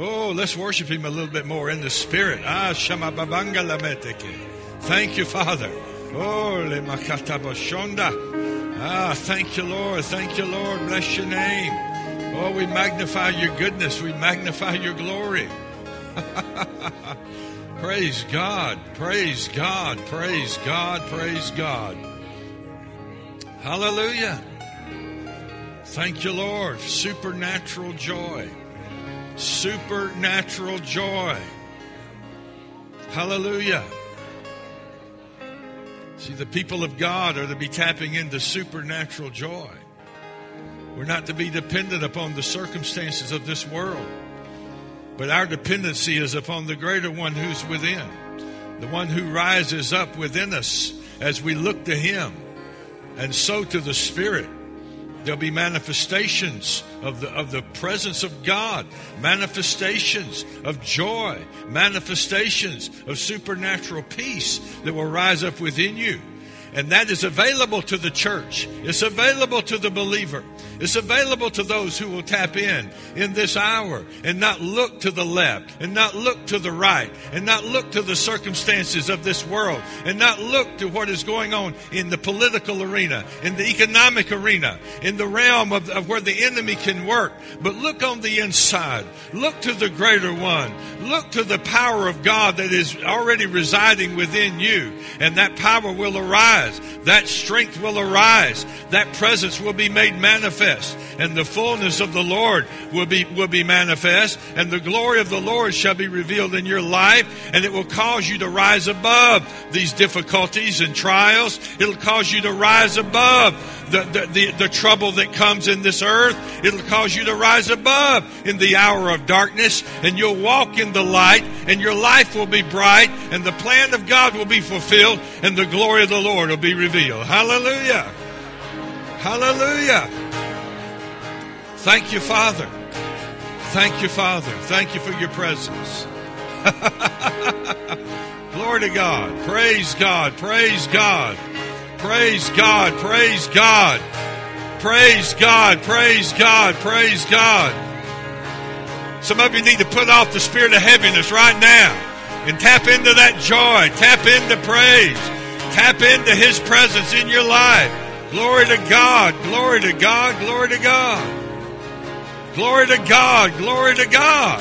Oh, let's worship him a little bit more in the spirit. Ah. Thank you, Father. Oh, le makata. Ah, thank you, Lord. Thank you, Lord. Bless your name. Oh, we magnify your goodness. We magnify your glory. praise God. Praise God. Praise God. Praise God. Hallelujah. Thank you, Lord. Supernatural joy. Supernatural joy. Hallelujah. See, the people of God are to be tapping into supernatural joy. We're not to be dependent upon the circumstances of this world, but our dependency is upon the greater one who's within, the one who rises up within us as we look to him, and so to the Spirit. There'll be manifestations of the, of the presence of God, manifestations of joy, manifestations of supernatural peace that will rise up within you. And that is available to the church. It's available to the believer. It's available to those who will tap in in this hour and not look to the left and not look to the right and not look to the circumstances of this world and not look to what is going on in the political arena, in the economic arena, in the realm of, of where the enemy can work. But look on the inside. Look to the greater one. Look to the power of God that is already residing within you. And that power will arise. That strength will arise. That presence will be made manifest and the fullness of the Lord will be will be manifest, and the glory of the Lord shall be revealed in your life, and it will cause you to rise above these difficulties and trials. It'll cause you to rise above the, the, the, the trouble that comes in this earth. It'll cause you to rise above in the hour of darkness, and you'll walk in the light, and your life will be bright, and the plan of God will be fulfilled, and the glory of the Lord will be revealed. Hallelujah! Hallelujah! Thank you, Father. Thank you, Father. Thank you for your presence. Glory to God. Praise God. Praise God. Praise God. Praise God. Praise God. Praise God. Praise God. Some of you need to put off the spirit of heaviness right now and tap into that joy. Tap into praise. Tap into His presence in your life. Glory to God. Glory to God. Glory to God. Glory to God. Glory to God.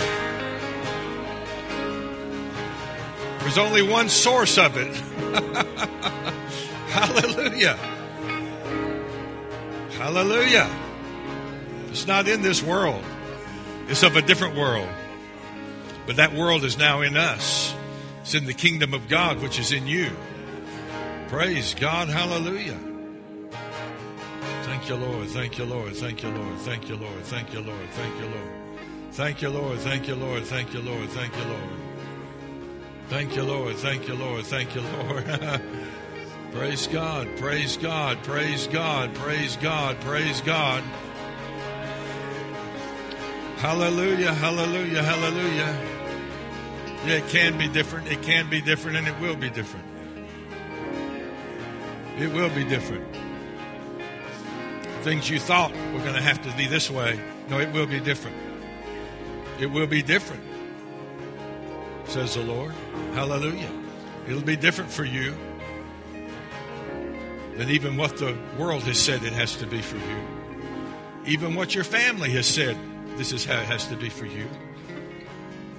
There's only one source of it. Hallelujah. Hallelujah. It's not in this world, it's of a different world. But that world is now in us. It's in the kingdom of God, which is in you. Praise God. Hallelujah. Thank you, Lord. Thank you, Lord. Thank you, Lord. Thank you, Lord. Thank you, Lord. Thank you, Lord. Thank you, Lord. Thank you, Lord. Thank you, Lord. Thank you, Lord. Thank you, Lord. Thank you, Lord. Thank you, Lord. Praise God. Praise God. Praise God. Praise God. Praise God. Hallelujah. Hallelujah. Hallelujah. Yeah, it can be different. It can be different, and it will be different. It will be different. Things you thought were going to have to be this way. No, it will be different. It will be different, says the Lord. Hallelujah. It'll be different for you than even what the world has said it has to be for you. Even what your family has said this is how it has to be for you.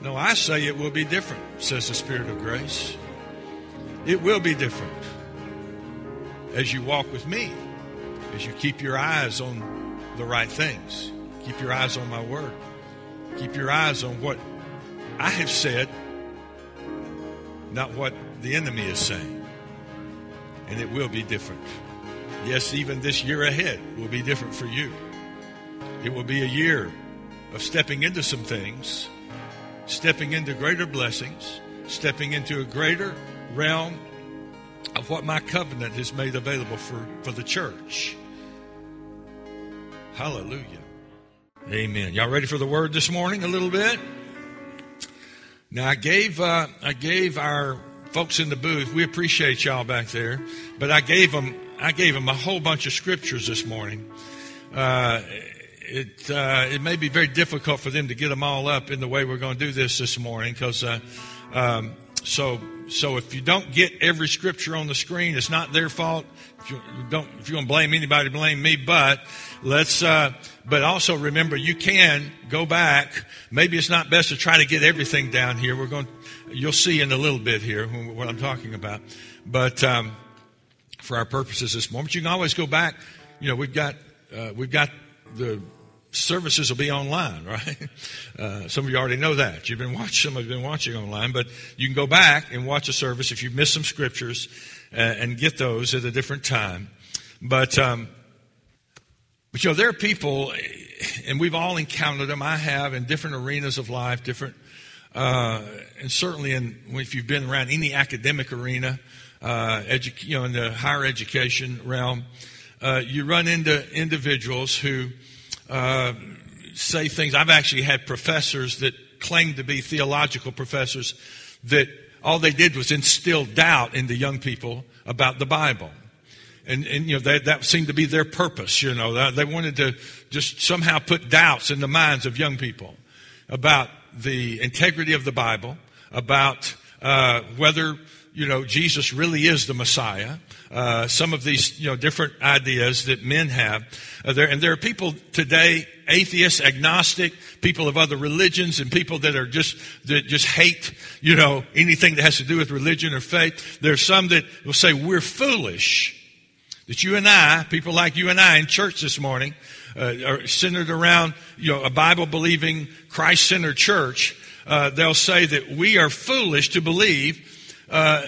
No, I say it will be different, says the Spirit of grace. It will be different as you walk with me, as you keep your eyes on the right things, keep your eyes on my word, keep your eyes on what I have said, not what the enemy is saying. And it will be different. Yes, even this year ahead will be different for you. It will be a year of stepping into some things, stepping into greater blessings, stepping into a greater realm of what my covenant has made available for, for the church. Hallelujah. Amen. Y'all ready for the word this morning a little bit? Now I gave uh, I gave our folks in the booth. We appreciate y'all back there, but I gave them I gave them a whole bunch of scriptures this morning. Uh, it uh, it may be very difficult for them to get them all up in the way we're going to do this this morning because uh, um, so so if you don't get every scripture on the screen, it's not their fault. If you don't, if you're going to blame anybody, blame me. But let's, uh, but also remember, you can go back. Maybe it's not best to try to get everything down here. We're going, you'll see in a little bit here what I'm talking about. But um, for our purposes this morning, you can always go back. You know, we've got uh, we've got the services will be online, right? Uh, some of you already know that. You've been watching, some of you have been watching online, but you can go back and watch a service if you missed some scriptures uh, and get those at a different time. But, um, but you know, there are people, and we've all encountered them. I have in different arenas of life, different, uh, and certainly in if you've been around any academic arena, uh, edu- you know, in the higher education realm, uh, you run into individuals who uh, say things. I've actually had professors that claimed to be theological professors that all they did was instill doubt into young people about the Bible. And, and you know, they, that seemed to be their purpose, you know. They wanted to just somehow put doubts in the minds of young people about the integrity of the Bible, about uh, whether, you know, Jesus really is the Messiah, uh, some of these you know different ideas that men have. Uh, there, and there are people today, atheists, agnostic, people of other religions, and people that are just that just hate you know anything that has to do with religion or faith. There's some that will say we're foolish. That you and I, people like you and I in church this morning, uh, are centered around you know a Bible believing Christ centered church. Uh, they'll say that we are foolish to believe uh,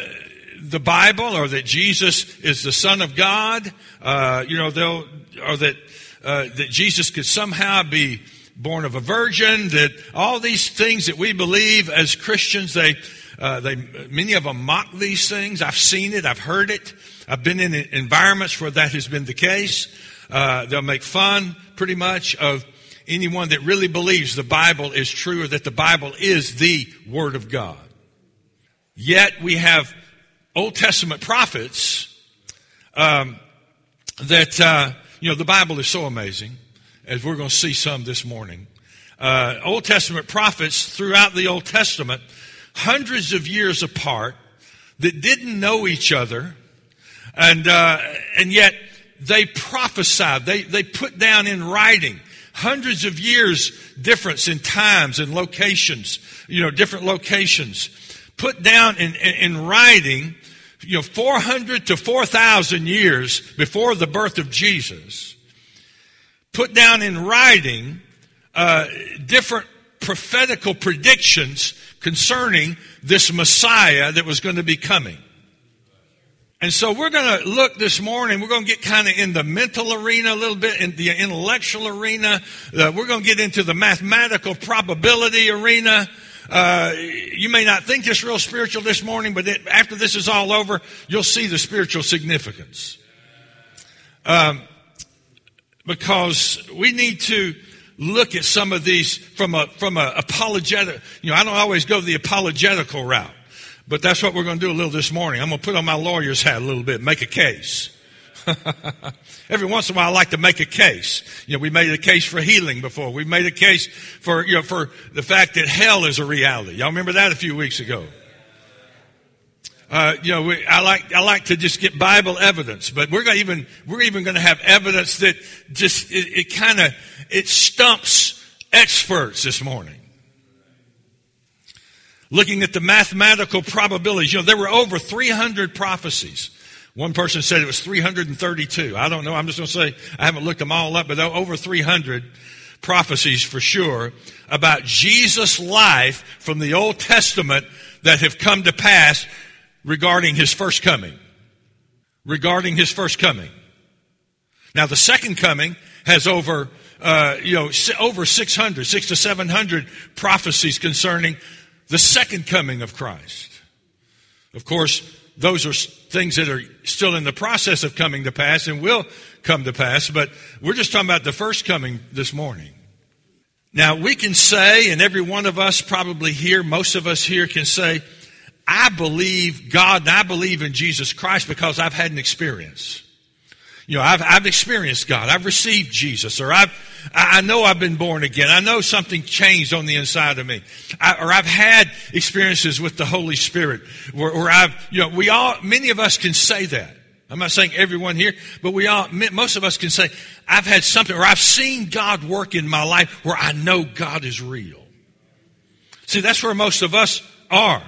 the Bible or that Jesus is the Son of God, uh, you know, they'll, or that, uh, that Jesus could somehow be born of a virgin, that all these things that we believe as Christians, they, uh, they, many of them mock these things. I've seen it. I've heard it. I've been in environments where that has been the case. Uh, they'll make fun pretty much of anyone that really believes the Bible is true or that the Bible is the Word of God. Yet we have Old Testament prophets um, that, uh, you know, the Bible is so amazing, as we're going to see some this morning. Uh, Old Testament prophets throughout the Old Testament, hundreds of years apart, that didn't know each other, and, uh, and yet they prophesied, they, they put down in writing hundreds of years difference in times and locations, you know, different locations, put down in, in, in writing you know, 400 to 4,000 years before the birth of Jesus, put down in writing uh, different prophetical predictions concerning this Messiah that was going to be coming. And so we're going to look this morning, we're going to get kind of in the mental arena a little bit, in the intellectual arena. Uh, we're going to get into the mathematical probability arena. Uh, you may not think this real spiritual this morning, but it, after this is all over, you'll see the spiritual significance. Um, because we need to look at some of these from a from a apologetic. You know, I don't always go the apologetical route, but that's what we're going to do a little this morning. I'm going to put on my lawyer's hat a little bit, make a case. Every once in a while, I like to make a case. You know, we made a case for healing before. We made a case for, you know, for the fact that hell is a reality. Y'all remember that a few weeks ago? Uh, you know, we, I like I like to just get Bible evidence, but we're going even we're even going to have evidence that just it, it kind of it stumps experts this morning. Looking at the mathematical probabilities, you know, there were over 300 prophecies one person said it was 332. I don't know. I'm just going to say I haven't looked them all up, but over 300 prophecies for sure about Jesus' life from the Old Testament that have come to pass regarding his first coming. Regarding his first coming. Now the second coming has over, uh, you know, over 600, six to 700 prophecies concerning the second coming of Christ. Of course, those are things that are still in the process of coming to pass and will come to pass, but we're just talking about the first coming this morning. Now, we can say, and every one of us probably here, most of us here can say, I believe God and I believe in Jesus Christ because I've had an experience. You know, I've, I've experienced God. I've received Jesus, or I've, I know I've been born again. I know something changed on the inside of me, I, or I've had experiences with the Holy Spirit, where, where I've, you know, we all, many of us can say that. I'm not saying everyone here, but we all, most of us can say, I've had something, or I've seen God work in my life where I know God is real. See, that's where most of us are.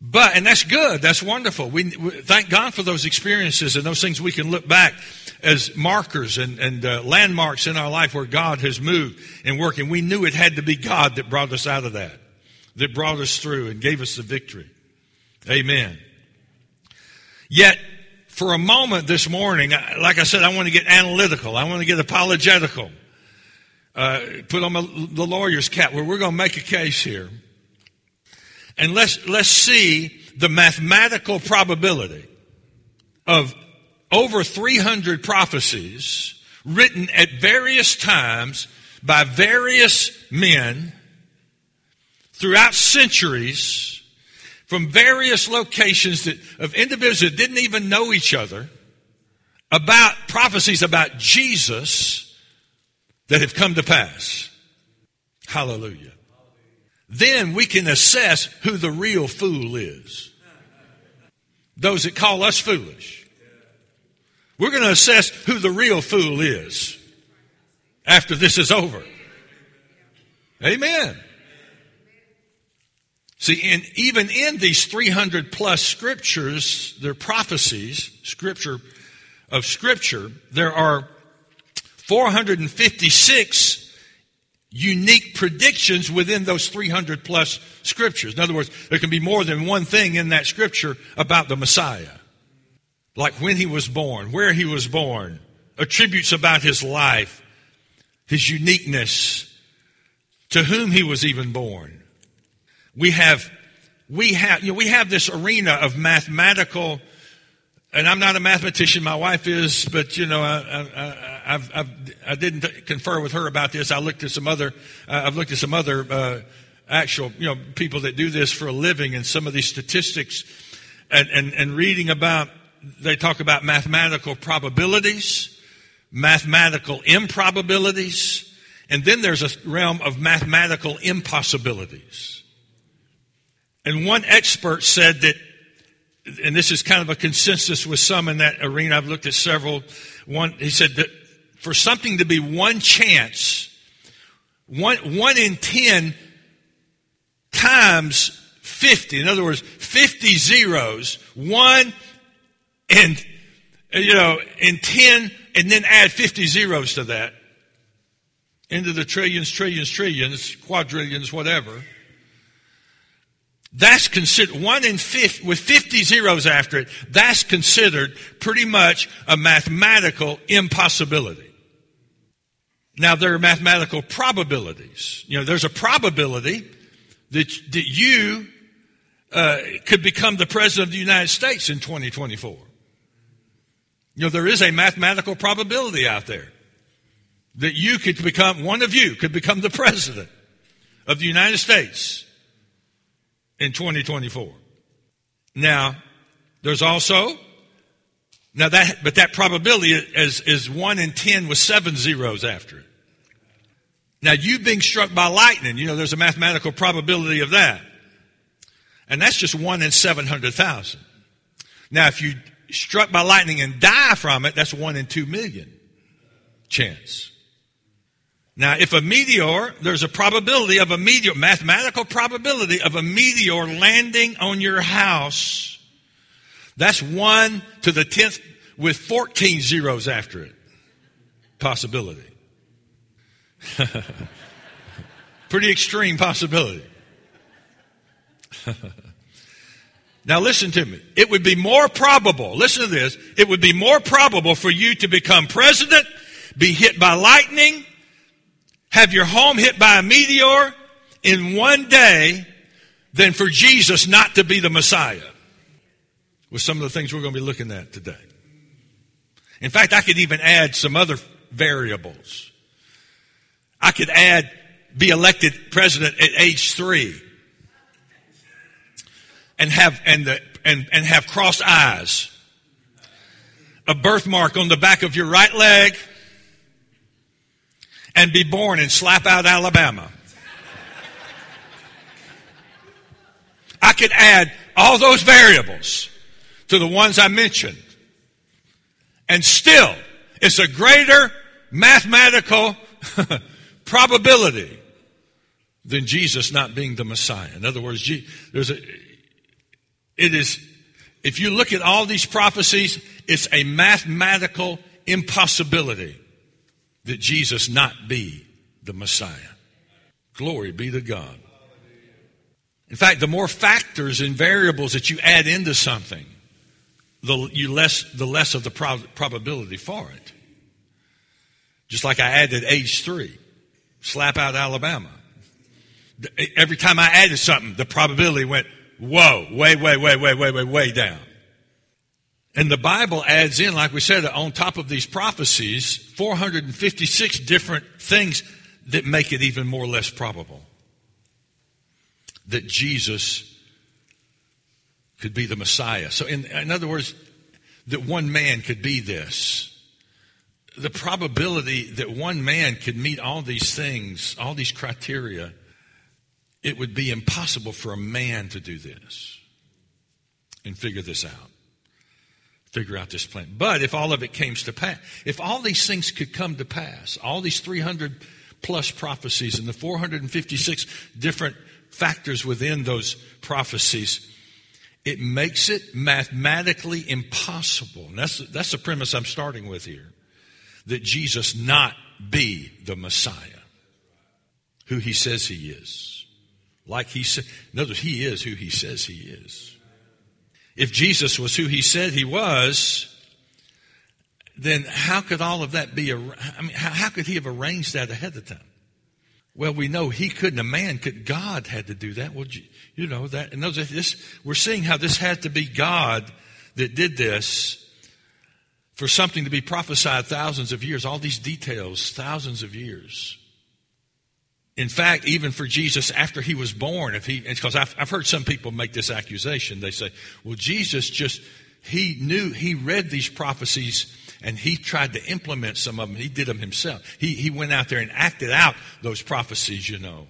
But, and that's good. That's wonderful. We, we, thank God for those experiences and those things we can look back as markers and, and uh, landmarks in our life where God has moved and worked. And we knew it had to be God that brought us out of that, that brought us through and gave us the victory. Amen. Yet, for a moment this morning, like I said, I want to get analytical. I want to get apologetical. Uh, put on my, the lawyer's cap where we're going to make a case here. And let's, let's see the mathematical probability of over 300 prophecies written at various times by various men throughout centuries from various locations that, of individuals that didn't even know each other about prophecies about Jesus that have come to pass. Hallelujah then we can assess who the real fool is. Those that call us foolish. We're going to assess who the real fool is after this is over. Amen. See, and even in these 300 plus scriptures, they're prophecies, scripture of scripture, there are 456 unique predictions within those 300 plus scriptures. In other words, there can be more than one thing in that scripture about the Messiah. Like when he was born, where he was born, attributes about his life, his uniqueness, to whom he was even born. We have, we have, you know, we have this arena of mathematical and I'm not a mathematician. My wife is, but you know, I, I, I've, I've, I did not confer with her about this. I looked at some other, uh, I've looked at some other uh, actual, you know, people that do this for a living, and some of these statistics, and, and and reading about. They talk about mathematical probabilities, mathematical improbabilities, and then there's a realm of mathematical impossibilities. And one expert said that and this is kind of a consensus with some in that arena. I've looked at several. One, he said that for something to be one chance, one, one in 10 times 50, in other words, 50 zeros, one and, you know, in 10, and then add 50 zeros to that into the trillions, trillions, trillions, quadrillions, whatever. That's considered one in 50, with 50 zeros after it. That's considered pretty much a mathematical impossibility. Now there are mathematical probabilities. You know, there's a probability that, that you uh, could become the president of the United States in 2024. You know, there is a mathematical probability out there that you could become, one of you could become the president of the United States in 2024. Now, there's also, now that, but that probability is, is one in 10 with seven zeros after it. Now, you being struck by lightning, you know, there's a mathematical probability of that. And that's just one in 700,000. Now, if you struck by lightning and die from it, that's one in two million chance. Now, if a meteor, there's a probability of a meteor, mathematical probability of a meteor landing on your house. That's one to the tenth with 14 zeros after it. Possibility. Pretty extreme possibility. now listen to me. It would be more probable, listen to this, it would be more probable for you to become president, be hit by lightning, have your home hit by a meteor in one day than for Jesus not to be the Messiah. With some of the things we're going to be looking at today. In fact, I could even add some other variables. I could add be elected president at age three and have and the, and and have crossed eyes. a birthmark on the back of your right leg and be born in Slapout, Alabama. I could add all those variables to the ones I mentioned. And still, it's a greater mathematical probability than Jesus not being the Messiah. In other words, there's a, it is, if you look at all these prophecies, it's a mathematical impossibility that Jesus not be the Messiah. Glory be to God. In fact, the more factors and variables that you add into something, the, you less, the less of the prob- probability for it. Just like I added age three, Slapout Alabama. Every time I added something, the probability went, whoa, way, way, way, way, way, way, way down. And the Bible adds in, like we said, on top of these prophecies, 456 different things that make it even more or less probable that Jesus could be the Messiah. So, in, in other words, that one man could be this. The probability that one man could meet all these things, all these criteria, it would be impossible for a man to do this and figure this out. Figure out this plan. But if all of it came to pass, if all these things could come to pass, all these 300 plus prophecies and the 456 different factors within those prophecies, it makes it mathematically impossible. And that's, that's the premise I'm starting with here. That Jesus not be the Messiah, who he says he is. Like he said, notice he is who he says he is. If Jesus was who he said he was, then how could all of that be, I mean, how, could he have arranged that ahead of time? Well, we know he couldn't. A man could. God had to do that. Well, you know that. And those, this, we're seeing how this had to be God that did this for something to be prophesied thousands of years. All these details, thousands of years. In fact, even for Jesus after he was born, if he, it's because I've, I've heard some people make this accusation. They say, well, Jesus just, he knew, he read these prophecies and he tried to implement some of them. He did them himself. He, he went out there and acted out those prophecies, you know,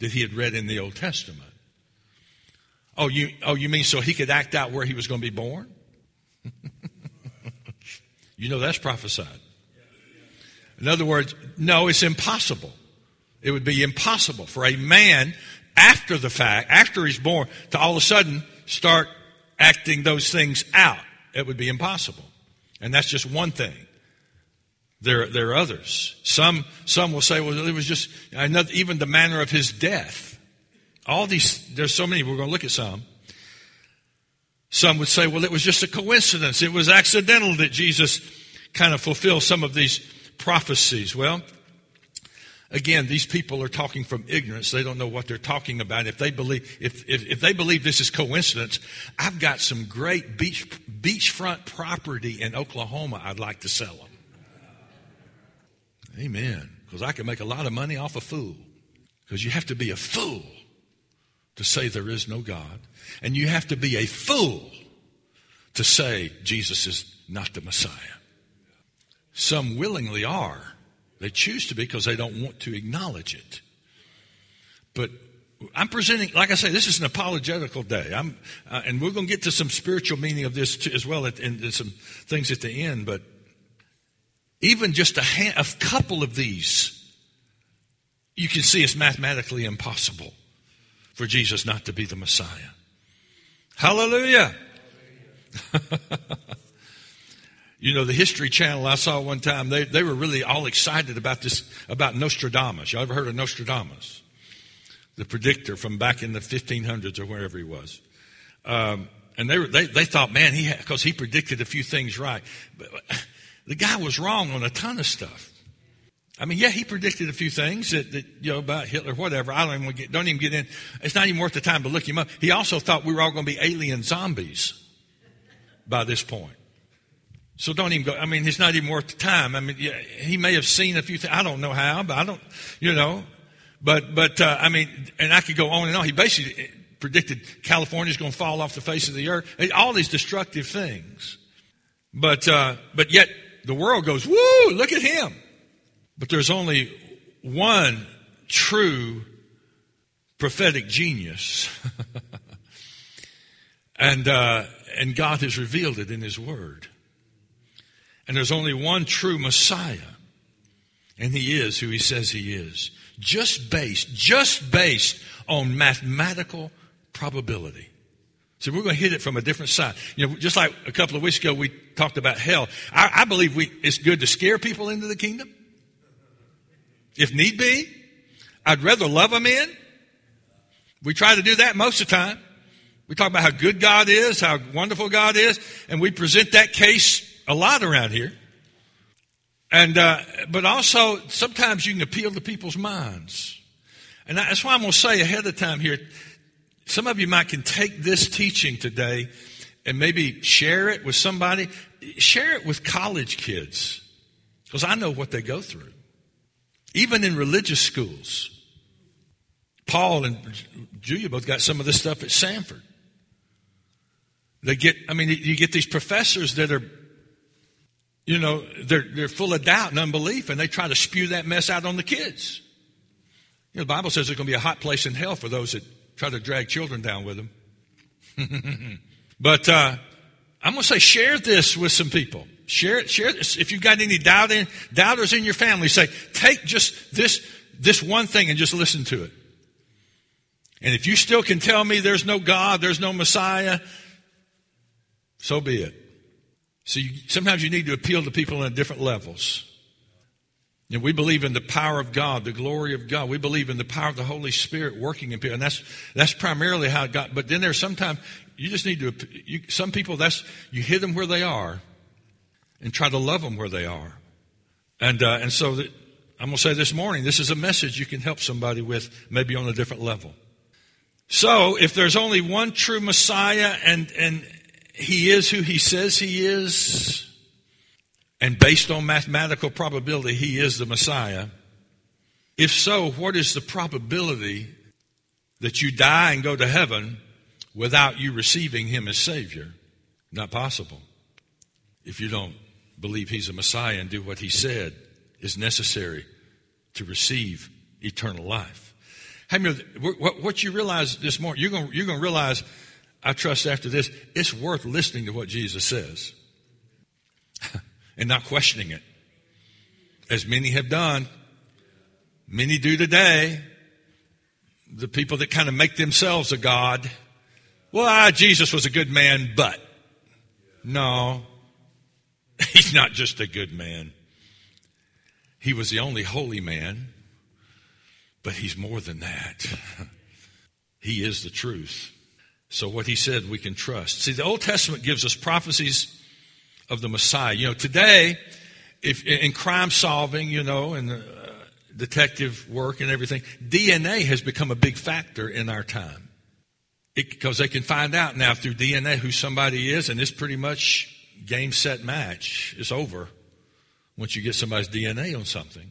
that he had read in the Old Testament. Oh, you, oh, you mean so he could act out where he was going to be born? you know that's prophesied. In other words, no, it's impossible. It would be impossible for a man after the fact, after he's born, to all of a sudden start acting those things out. It would be impossible. And that's just one thing. There, there are others. Some, some will say, well, it was just, another, even the manner of his death. All these, there's so many, we're going to look at some. Some would say, well, it was just a coincidence. It was accidental that Jesus kind of fulfilled some of these prophecies. Well, again, these people are talking from ignorance. They don't know what they're talking about. If they believe, if, if, if they believe this is coincidence, I've got some great beach, beachfront property in Oklahoma I'd like to sell them. Amen. Because I can make a lot of money off a fool. Because you have to be a fool to say there is no God. And you have to be a fool to say Jesus is not the Messiah. Some willingly are. They choose to be because they don't want to acknowledge it. But I'm presenting, like I say, this is an apologetical day. I'm, uh, and we're going to get to some spiritual meaning of this too, as well, at, and some things at the end. But even just a, a couple of these, you can see it's mathematically impossible for Jesus not to be the Messiah. Hallelujah. You know, the History Channel I saw one time, they, they were really all excited about this, about Nostradamus. Y'all ever heard of Nostradamus? The predictor from back in the 1500s or wherever he was. Um, and they, were, they, they thought, man, he, because he predicted a few things right. But the guy was wrong on a ton of stuff. I mean, yeah, he predicted a few things that, that you know, about Hitler, whatever. I don't even get, don't even get in. It's not even worth the time to look him up. He also thought we were all going to be alien zombies by this point. So don't even go. I mean, it's not even worth the time. I mean, yeah, he may have seen a few things. I don't know how, but I don't, you know. But, but, uh, I mean, and I could go on and on. He basically predicted California's going to fall off the face of the earth. All these destructive things. But, uh, but yet the world goes, woo, look at him. But there's only one true prophetic genius. and, uh, and God has revealed it in His Word. And there's only one true Messiah. And He is who He says He is. Just based, just based on mathematical probability. So we're going to hit it from a different side. You know, just like a couple of weeks ago, we talked about hell. I, I believe we, it's good to scare people into the kingdom. If need be, I'd rather love them in. We try to do that most of the time. We talk about how good God is, how wonderful God is, and we present that case a lot around here. And, uh, but also, sometimes you can appeal to people's minds. And that's why I'm going to say ahead of time here, some of you might can take this teaching today and maybe share it with somebody. Share it with college kids because I know what they go through. Even in religious schools. Paul and Julia both got some of this stuff at Samford. They get, I mean, you get these professors that are, you know, they're, they're full of doubt and unbelief and they try to spew that mess out on the kids. You know, the Bible says there's going to be a hot place in hell for those that try to drag children down with them. but uh, I'm going to say share this with some people. Share it. Share this. If you've got any doubting, doubters in your family, say take just this this one thing and just listen to it. And if you still can tell me there's no God, there's no Messiah, so be it. So you, sometimes you need to appeal to people on different levels. And we believe in the power of God, the glory of God. We believe in the power of the Holy Spirit working in people. And that's, that's primarily how it got. But then there's sometimes you just need to, you, some people that's, you hit them where they are and try to love them where they are. And, uh, and so that, I'm going to say this morning, this is a message you can help somebody with maybe on a different level. So if there's only one true Messiah and, and he is who he says he is, and based on mathematical probability, he is the Messiah. If so, what is the probability that you die and go to heaven without you receiving him as Savior? Not possible. If you don't believe he's a Messiah and do what he said is necessary to receive eternal life. What you realize this morning, you're going, you're going to realize, I trust after this, it's worth listening to what Jesus says. and not questioning it. As many have done, many do today. The people that kind of make themselves a God. Well, ah, Jesus was a good man, but. No, he's not just a good man. He was the only holy man, but he's more than that. he is the truth. So what he said we can trust. See, the Old Testament gives us prophecies of the Messiah. You know, today, if in crime solving, you know, and uh, detective work and everything, DNA has become a big factor in our time. Because they can find out now through DNA who somebody is, and it's pretty much game, set, match. It's over once you get somebody's DNA on something.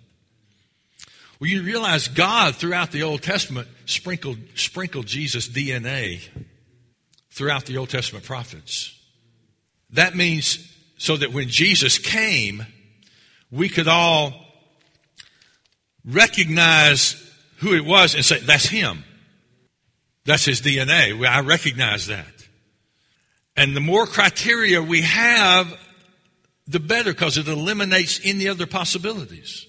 Well, you realize God throughout the Old Testament sprinkled, sprinkled Jesus' DNA throughout the Old Testament prophets. That means so that when Jesus came, we could all recognize who it was and say, that's him. That's his DNA. I recognize that. And the more criteria we have, the better because it eliminates any other possibilities.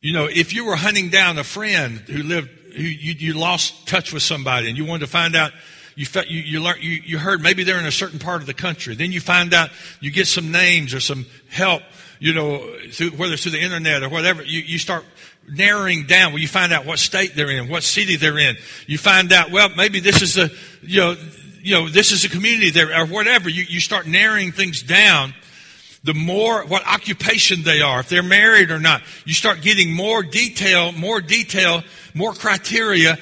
You know, if you were hunting down a friend who lived, who you, you lost touch with somebody and you wanted to find out you, felt, you, you, learned, you, you heard maybe they're in a certain part of the country. Then you find out, you get some names or some help, you know, through, whether it's through the internet or whatever. You, you start narrowing down where you find out what state they're in, what city they're in. You find out, well, maybe this is a, you know, you know, this is a community there or whatever. You, you start narrowing things down. The more, what occupation they are, if they're married or not, you start getting more detail, more detail, more criteria.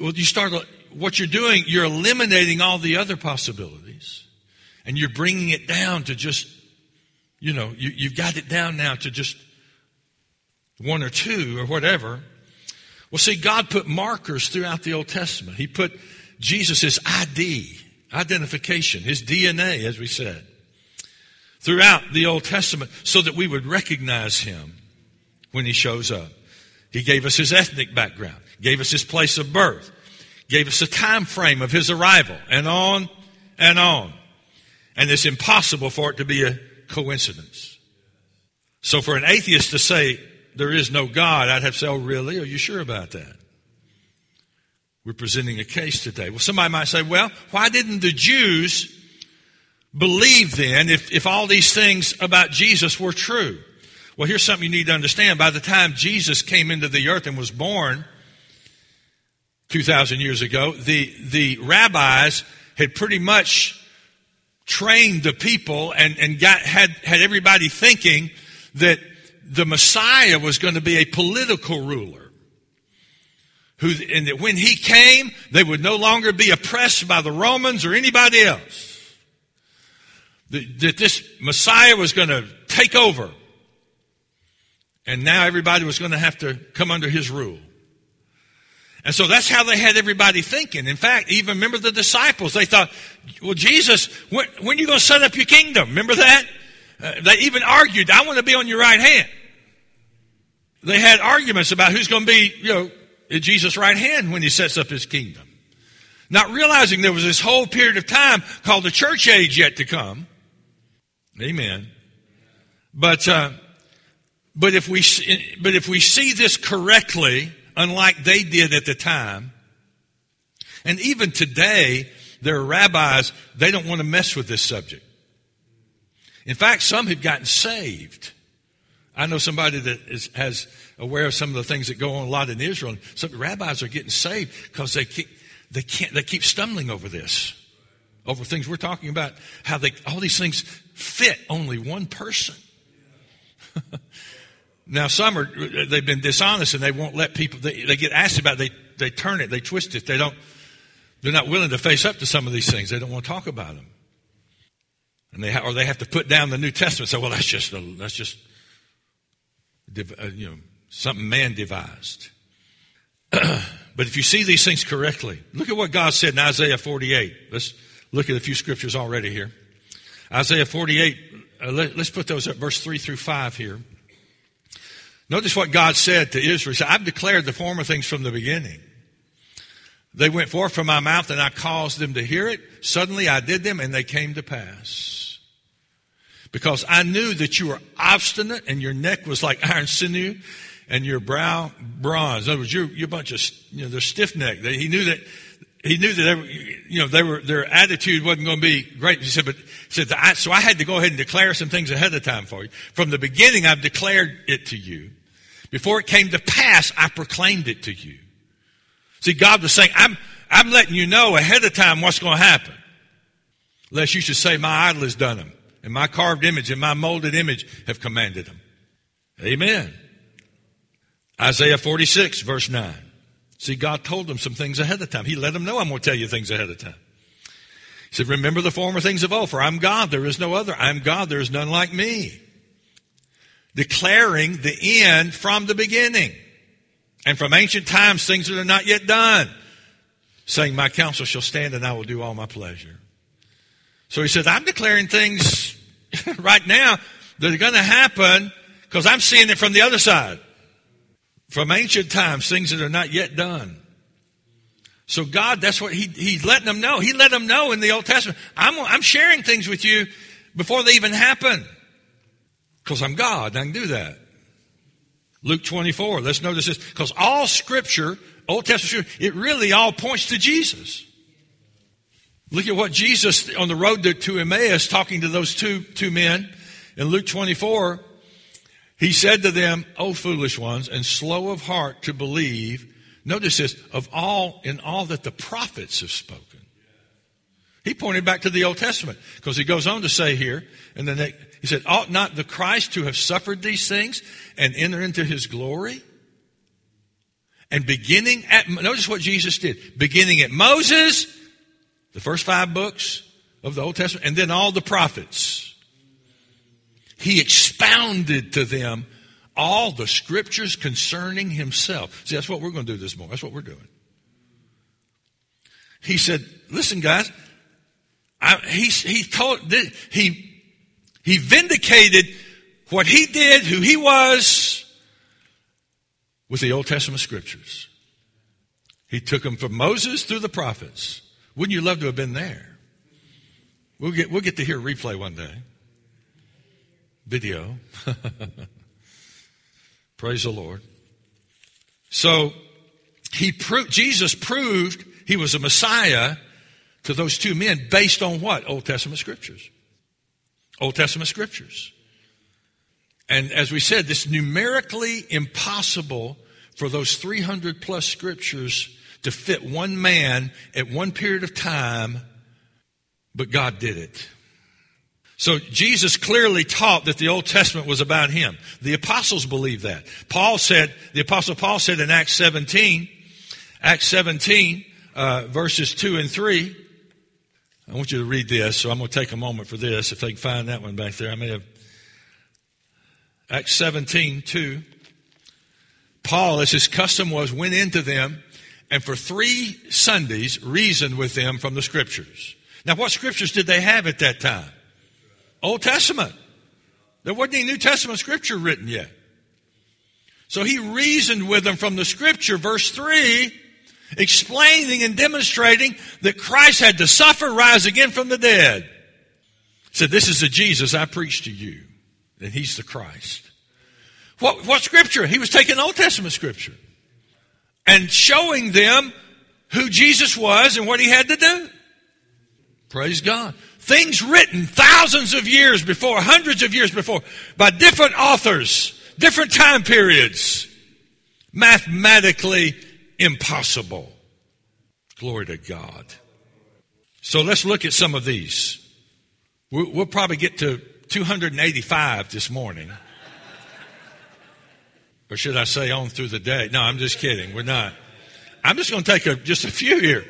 Well, you start what you're doing, you're eliminating all the other possibilities and you're bringing it down to just, you know, you, you've got it down now to just one or two or whatever. Well, see, God put markers throughout the Old Testament. He put Jesus' ID, identification, his DNA, as we said. throughout the Old Testament so that we would recognize him when he shows up. He gave us his ethnic background, gave us his place of birth, gave us a time frame of his arrival, and on and on. And it's impossible for it to be a coincidence. So for an atheist to say there is no God, I'd have to say, oh, really? Are you sure about that? We're presenting a case today. Well, somebody might say, well, why didn't the Jews believe then if, if all these things about Jesus were true? Well, here's something you need to understand. By the time Jesus came into the earth and was born 2,000 years ago, the, the rabbis had pretty much trained the people and, and got, had, had everybody thinking that the Messiah was going to be a political ruler. Who, and that when he came, they would no longer be oppressed by the Romans or anybody else. That, that this Messiah was going to take over. And now everybody was going to have to come under his rule. And so that's how they had everybody thinking. In fact, even remember the disciples, they thought, well, Jesus, when, when are you going to set up your kingdom? Remember that? Uh, they even argued, I want to be on your right hand. They had arguments about who's going to be, you know, at Jesus' right hand when he sets up his kingdom. Not realizing there was this whole period of time called the church age yet to come. Amen. But, uh, but if we, but if we see this correctly, unlike they did at the time, and even today, there are rabbis, they don't want to mess with this subject. In fact, some have gotten saved. I know somebody that is, has aware of some of the things that go on a lot in Israel. And some rabbis are getting saved because they keep, they can't, they keep stumbling over this, over things we're talking about, how they, all these things fit only one person. now some are, they've been dishonest and they won't let people, they, they get asked about it, they, they turn it, they twist it, they don't, they're not willing to face up to some of these things. They don't want to talk about them. And they ha- or they have to put down the New Testament. And say, well, that's just a, that's just uh, you know something man devised. but if you see these things correctly, look at what God said in Isaiah 48. Let's look at a few scriptures already here. Isaiah 48. Uh, let, us put those at verse three through five here. Notice what God said to Israel. He said, I've declared the former things from the beginning. They went forth from my mouth and I caused them to hear it. Suddenly I did them and they came to pass because I knew that you were obstinate and your neck was like iron sinew and your brow bronze. In other words, you're, you're a bunch of, you know, they're stiff necked. He knew that, he knew that, every, you know, they were, their attitude wasn't going to be great. He said, but, he said, I, so I had to go ahead and declare some things ahead of time for you. From the beginning, I've declared it to you. Before it came to pass, I proclaimed it to you. See, God was saying, I'm, I'm letting you know ahead of time what's going to happen. Lest you should say, my idol has done them and my carved image and my molded image have commanded them. Amen. Isaiah 46 verse 9. See, God told them some things ahead of time. He let them know I'm going to tell you things ahead of time. He said, remember the former things of old, for I'm God, there is no other. I'm God, there is none like me. Declaring the end from the beginning. And from ancient times, things that are not yet done. Saying, my counsel shall stand and I will do all my pleasure. So he says, I'm declaring things right now that are going to happen because I'm seeing it from the other side. From ancient times, things that are not yet done. So God, that's what he, He's letting them know. He let them know in the Old Testament. I'm, I'm sharing things with you before they even happen. Because I'm God. I can do that. Luke 24. Let's notice this. Because all scripture, Old Testament scripture, it really all points to Jesus. Look at what Jesus on the road to, to Emmaus talking to those two, two men in Luke 24. He said to them, O foolish ones, and slow of heart to believe. Notice this, of all, in all that the prophets have spoken. He pointed back to the Old Testament because he goes on to say here, and then he said, ought not the Christ to have suffered these things and enter into his glory? And beginning at, notice what Jesus did. Beginning at Moses the first five books of the Old Testament, and then all the prophets. He expounded to them all the scriptures concerning himself. See, that's what we're going to do this morning. That's what we're doing. He said, listen, guys, I, he, he told, he, He vindicated what he did, who he was, with the Old Testament scriptures. He took them from Moses through the prophets. Wouldn't you love to have been there? We'll get, we'll get to hear replay one day. Video. Praise the Lord. So he proved, Jesus proved he was a Messiah to those two men based on what? Old Testament scriptures. Old Testament scriptures. And as we said, this numerically impossible for those 300 plus scriptures to fit one man at one period of time, but God did it. So Jesus clearly taught that the Old Testament was about him. The apostles believed that. Paul said, the apostle Paul said in Acts 17, Acts 17, uh, verses 2 and 3. I want you to read this, so I'm going to take a moment for this. If they can find that one back there, I may have. Acts 17, 2. Paul, as his custom was, went into them and for three Sundays reasoned with them from the scriptures. Now, what scriptures did they have at that time? Old Testament. There wasn't any New Testament scripture written yet. So he reasoned with them from the scripture, verse 3, explaining and demonstrating that Christ had to suffer, rise again from the dead. He said, This is the Jesus I preach to you, and he's the Christ. What, what scripture? He was taking Old Testament scripture and showing them who Jesus was and what he had to do. Praise God. Things written thousands of years before, hundreds of years before, by different authors, different time periods. Mathematically impossible. Glory to God. So let's look at some of these. We'll probably get to 285 this morning. Or should I say on through the day? No, I'm just kidding. We're not. I'm just going to take a, just a few here.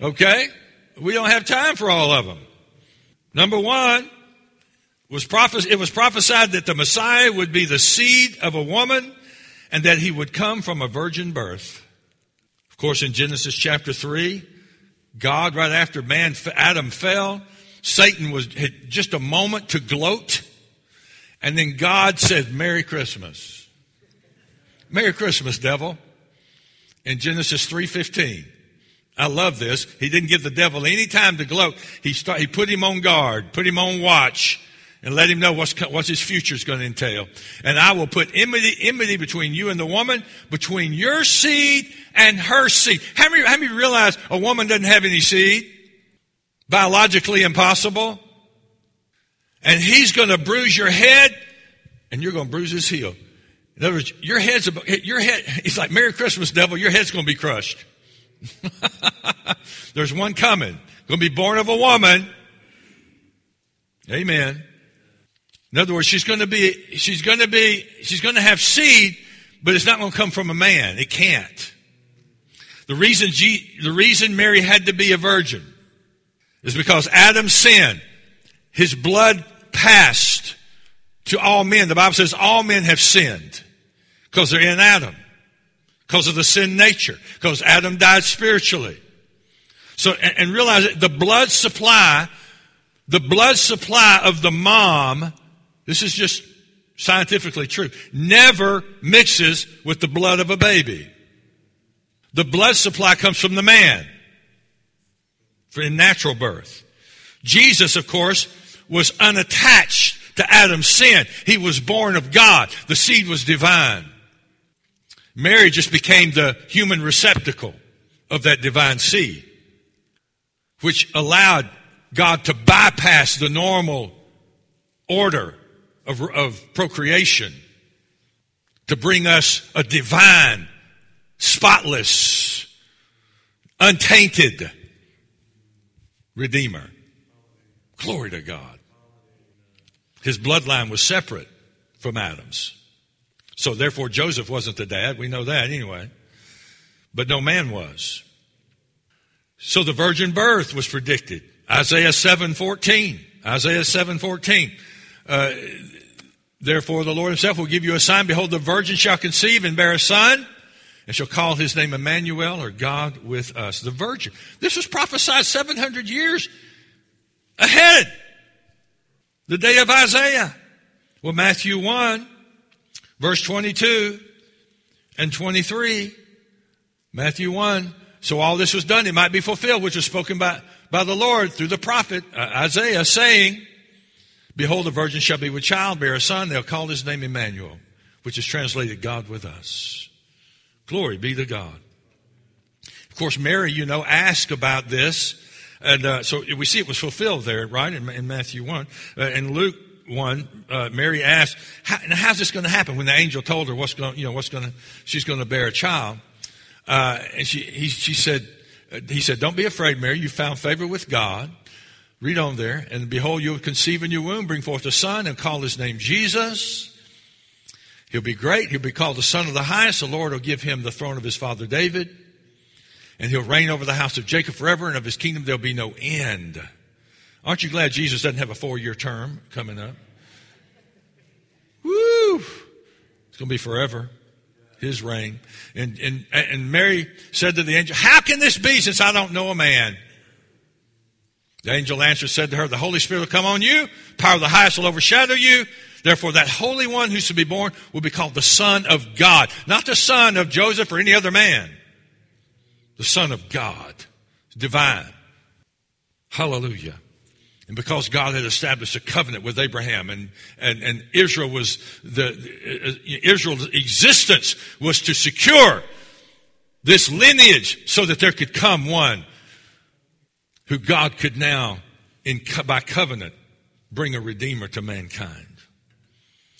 Okay? We don't have time for all of them. Number one, was prophes- it was prophesied that the Messiah would be the seed of a woman and that he would come from a virgin birth. Course, in Genesis chapter 3, God, right after man, Adam fell, Satan was had just a moment to gloat, and then God said, Merry Christmas. Merry Christmas, devil. In Genesis 3.15. I love this. He didn't give the devil any time to gloat. He, start, he put him on guard, put him on watch, and let him know what's, his future is going to entail. And I will put enmity, enmity between you and the woman, between your seed and her seed. How many, how many realize a woman doesn't have any seed? Biologically impossible. And he's going to bruise your head, and you're going to bruise his heel. In other words, your head's, your head, it's like Merry Christmas, devil, your head's going to be crushed. There's one coming. Going to be born of a woman. Amen. In other words, she's going to be, she's going to be, she's going to have seed, but it's not going to come from a man. It can't. The reason, G, the reason Mary had to be a virgin is because Adam sinned. His blood passed to all men. The Bible says all men have sinned because they're in Adam because of the sin nature, because Adam died spiritually. So, and, and realize that the blood supply, the blood supply of the mom, this is just scientifically true, never mixes with the blood of a baby. The blood supply comes from the man in natural birth. Jesus, of course, was unattached to Adam's sin. He was born of God. The seed was divine. Mary just became the human receptacle of that divine seed, which allowed God to bypass the normal order of, of procreation to bring us a divine, spotless, untainted Redeemer. Glory to God. His bloodline was separate from Adam's. So therefore Joseph wasn't the dad. We know that anyway. But no man was. So the virgin birth was predicted. Isaiah 7:14. Isaiah 7:14. Uh, Therefore the Lord himself will give you a sign. Behold, the virgin shall conceive and bear a son and shall call his name Emmanuel or God with us. The virgin. This was prophesied 700 years ahead. The day of Isaiah. Well, Matthew 1, verse 22 and 23. Matthew 1. So all this was done, it might be fulfilled, which was spoken by, by the Lord through the prophet uh, Isaiah, saying, Behold, the virgin shall be with child, bear a son, they'll call his name Emmanuel, which is translated God with us. Glory be to God. Of course, Mary, you know, asked about this. And uh, so we see it was fulfilled there, right, in, in Matthew 1. Uh, in Luke 1, uh, Mary asked, How, how's this going to happen when the angel told her what's going, you know, what's going she's going to bear a child? Uh, and she, he, she said, he said, don't be afraid, Mary. You found favor with God. Read on there. And behold, you will conceive in your womb, bring forth a son, and call his name Jesus. He'll be great. He'll be called the Son of the Highest. The Lord will give him the throne of his father David. And he'll reign over the house of Jacob forever, and of his kingdom there'll be no end. Aren't you glad Jesus doesn't have a four year term coming up? Woo! It's going to be forever. His reign. And, and, and Mary said to the angel, How can this be since I don't know a man? The angel answered, said to her, The Holy Spirit will come on you, power of the highest will overshadow you. Therefore, that Holy One who shall be born will be called the Son of God, not the son of Joseph or any other man. The Son of God, divine. Hallelujah. And because God had established a covenant with Abraham and, and, and Israel was the, uh, uh, Israel's existence was to secure this lineage so that there could come one who God could now, in, by covenant, bring a redeemer to mankind.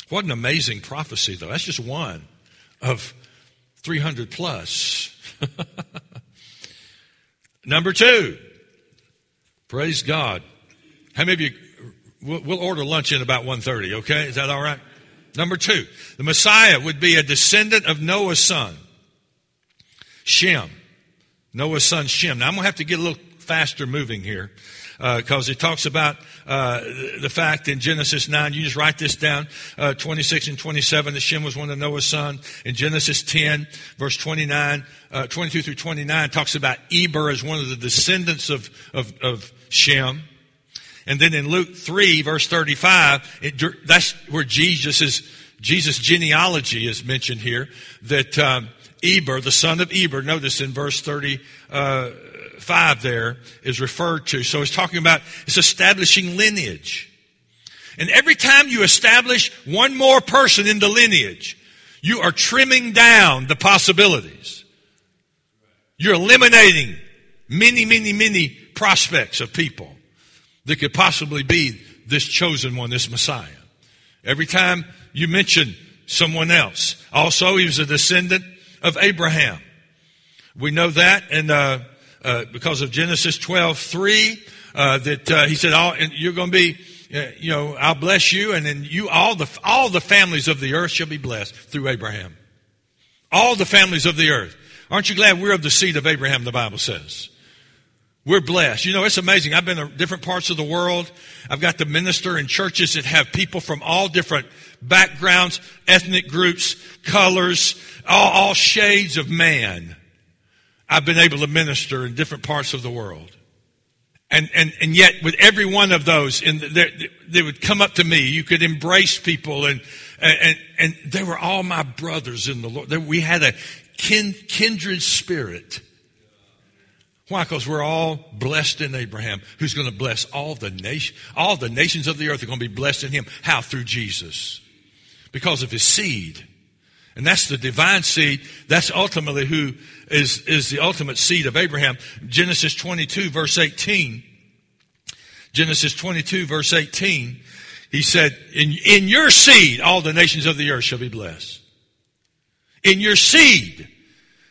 What an amazing prophecy, though. That's just one of 300 plus. Number two, praise God. How many of you, we'll, we'll order lunch in about 1.30, okay? Is that all right? Number two, the Messiah would be a descendant of Noah's son, Shem. Noah's son Shem. Now I'm going to have to get a little faster moving here because uh, it talks about uh, the fact in Genesis 9, you just write this down, uh, 26 and 27, that Shem was one of Noah's sons. In Genesis 10, verse 29, uh, 22 through 29, talks about Eber as one of the descendants of, of, of Shem. And then in Luke 3, verse 35, it, that's where Jesus is, Jesus' genealogy is mentioned here, that um, Eber, the son of Eber, notice in verse 30, uh, 5 there is referred to. So it's talking about, it's establishing lineage. And every time you establish one more person in the lineage, you are trimming down the possibilities. You're eliminating many, many, many prospects of people that could possibly be this chosen one, this Messiah. Every time you mention someone else. Also, he was a descendant of Abraham. We know that, and uh, uh, because of Genesis 12, 3, uh, that uh, he said, all, you're going to be, uh, you know, I'll bless you, and then you, all the, all the families of the earth shall be blessed through Abraham. All the families of the earth. Aren't you glad we're of the seed of Abraham, the Bible says? We're blessed. You know, it's amazing. I've been to different parts of the world. I've got to minister in churches that have people from all different backgrounds, ethnic groups, colors, all, all shades of man. I've been able to minister in different parts of the world. And, and, and yet with every one of those, and they would come up to me. You could embrace people and, and, and they were all my brothers in the Lord. We had a kin, kindred spirit. Why? Because we're all blessed in Abraham, who's going to bless all the nation, all the nations of the earth are going to be blessed in him. How? Through Jesus. Because of his seed. And that's the divine seed. That's ultimately who is, is the ultimate seed of Abraham. Genesis 22 verse 18. Genesis 22 verse 18. He said, in, in your seed, all the nations of the earth shall be blessed. In your seed.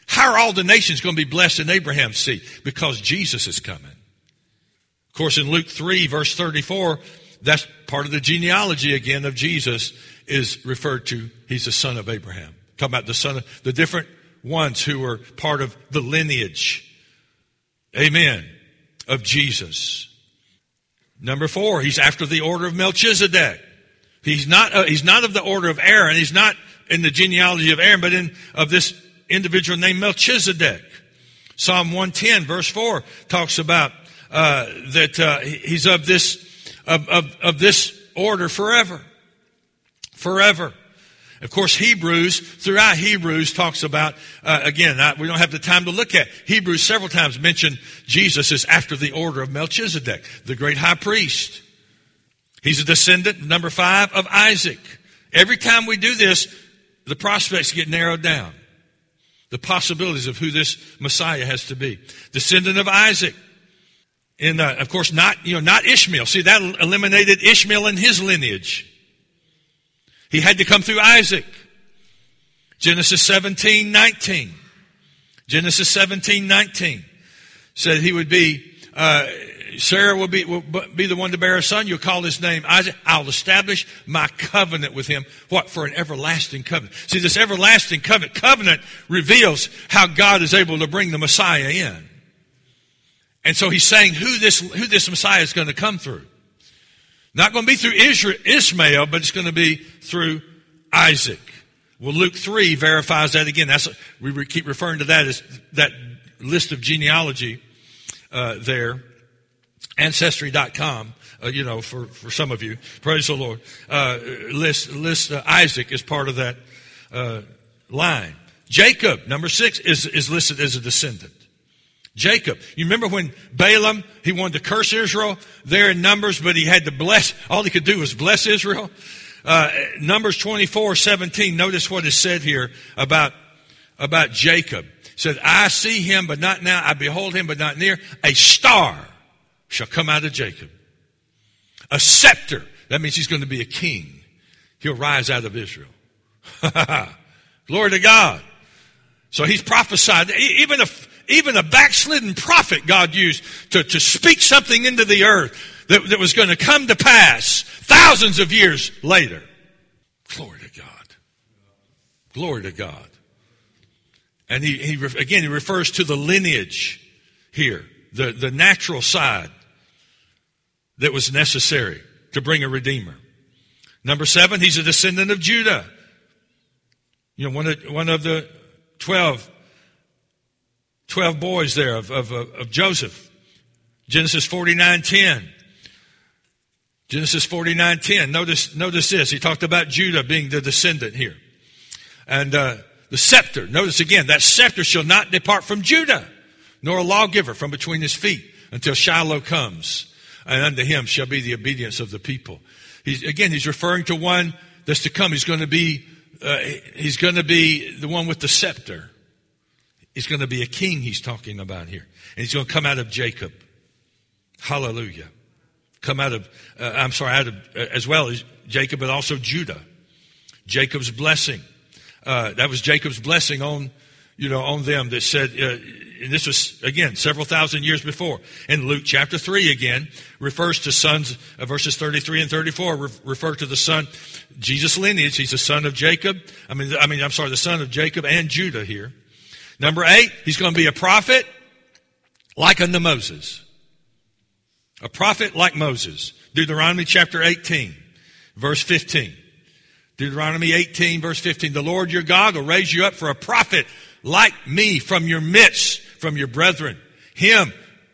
How are all the nations going to be blessed in Abraham's seed? Because Jesus is coming. Of course, in Luke 3 verse 34, that's part of the genealogy again of Jesus is referred to. He's the son of Abraham. Talking about the son of, the different ones who were part of the lineage. Amen. Of Jesus. Number four, he's after the order of Melchizedek. He's not, uh, he's not of the order of Aaron. He's not in the genealogy of Aaron, but in, of this individual named Melchizedek. Psalm 110 verse 4 talks about, uh, that, uh, he's of this, of, of, of this order forever. Forever. Of course, Hebrews, throughout Hebrews talks about, uh, again, I, we don't have the time to look at. Hebrews several times mention Jesus is after the order of Melchizedek, the great high priest. He's a descendant, number five, of Isaac. Every time we do this, the prospects get narrowed down. The possibilities of who this Messiah has to be. Descendant of Isaac. And, uh, of course, not, you know, not Ishmael. See, that eliminated Ishmael and his lineage. He had to come through Isaac. Genesis 17, 19. Genesis 17, 19 said he would be, uh, Sarah will be, will be the one to bear a son. You'll call his name Isaac. I'll establish my covenant with him. What? For an everlasting covenant. See, this everlasting covenant, covenant reveals how God is able to bring the Messiah in. And so he's saying who this, who this Messiah is going to come through. Not going to be through Israel, Ishmael, but it's going to be through Isaac. Well, Luke 3 verifies that again. That's, we keep referring to that as that list of genealogy uh, there. Ancestry.com, uh, you know, for, for some of you. Praise the Lord. Uh, list, list uh, Isaac is part of that uh, line. Jacob, number six, is, is listed as a descendant. Jacob. You remember when Balaam, he wanted to curse Israel there in Numbers, but he had to bless, all he could do was bless Israel. Uh, Numbers 24, 17, notice what is said here about, about Jacob. It said, I see him, but not now. I behold him, but not near. A star shall come out of Jacob. A scepter. That means he's going to be a king. He'll rise out of Israel. Glory to God. So he's prophesied. Even if even a backslidden prophet God used to, to speak something into the earth that, that was going to come to pass thousands of years later. Glory to God. Glory to God. And he, he again, he refers to the lineage here, the, the natural side that was necessary to bring a redeemer. Number seven, he's a descendant of Judah. You know, one of, one of the twelve 12 boys there of, of, of Joseph. Genesis 49 10. Genesis 49 10. Notice, notice this. He talked about Judah being the descendant here. And uh, the scepter. Notice again, that scepter shall not depart from Judah, nor a lawgiver from between his feet until Shiloh comes. And unto him shall be the obedience of the people. He's, again, he's referring to one that's to come. He's going to be, uh, he's going to be the one with the scepter is going to be a king he's talking about here. And he's going to come out of Jacob. Hallelujah. Come out of, uh, I'm sorry, out of, uh, as well as Jacob, but also Judah. Jacob's blessing. Uh, that was Jacob's blessing on, you know, on them that said, uh, and this was, again, several thousand years before. In Luke chapter 3 again, refers to sons, uh, verses 33 and 34 re- refer to the son, Jesus lineage. He's the son of Jacob. I mean, I mean, I'm sorry, the son of Jacob and Judah here. Number eight, he's going to be a prophet like unto Moses. A prophet like Moses. Deuteronomy chapter 18, verse 15. Deuteronomy 18, verse 15. The Lord your God will raise you up for a prophet like me from your midst, from your brethren. Him,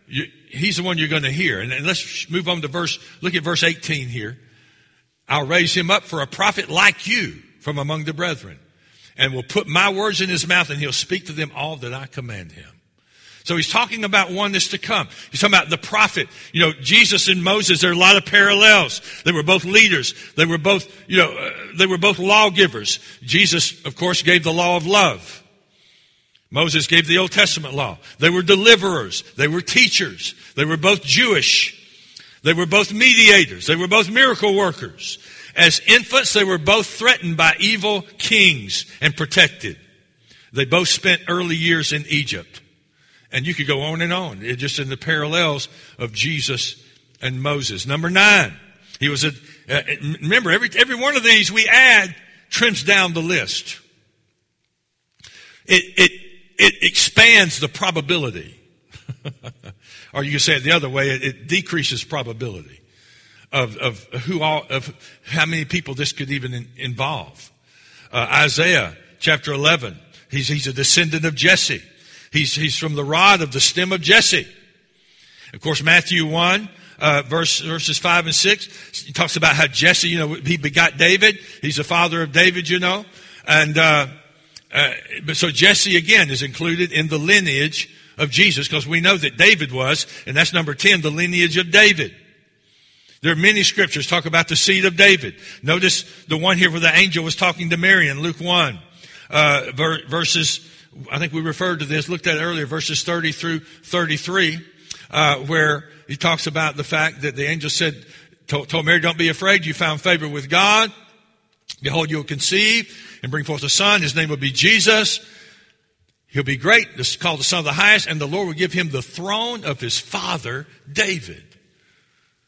you, he's the one you're going to hear. And, and let's move on to verse, look at verse 18 here. I'll raise him up for a prophet like you from among the brethren and will put my words in his mouth and he'll speak to them all that I command him. So he's talking about one that's to come. He's talking about the prophet. You know, Jesus and Moses, there are a lot of parallels. They were both leaders. They were both, you know, uh, they were both lawgivers. Jesus, of course, gave the law of love. Moses gave the Old Testament law. They were deliverers. They were teachers. They were both Jewish. They were both mediators. They were both miracle workers. As infants, they were both threatened by evil kings and protected. They both spent early years in Egypt. And you could go on and on, it just in the parallels of Jesus and Moses. Number nine, he was a, uh, remember, every, every one of these we add trims down the list. It, it, it expands the probability. or you can say it the other way, it, it decreases probability of, of who all, of how many people this could even in, involve. Uh, Isaiah chapter 11, he's, he's a descendant of Jesse. He's, he's from the rod of the stem of Jesse. Of course, Matthew 1, uh, verse, verses 5 and 6. He talks about how Jesse, you know, he begot David. He's the father of David, you know. And, uh, uh, so Jesse again is included in the lineage of Jesus because we know that David was, and that's number 10, the lineage of David. There are many scriptures talk about the seed of David. Notice the one here where the angel was talking to Mary in Luke 1, uh, verses, I think we referred to this, looked at earlier, verses 30 through 33, uh, where he talks about the fact that the angel said, told, told Mary, don't be afraid, you found favor with God. Behold, you will conceive and bring forth a son. His name will be Jesus. He'll be great. This is called the Son of the Highest, and the Lord will give him the throne of his father, David.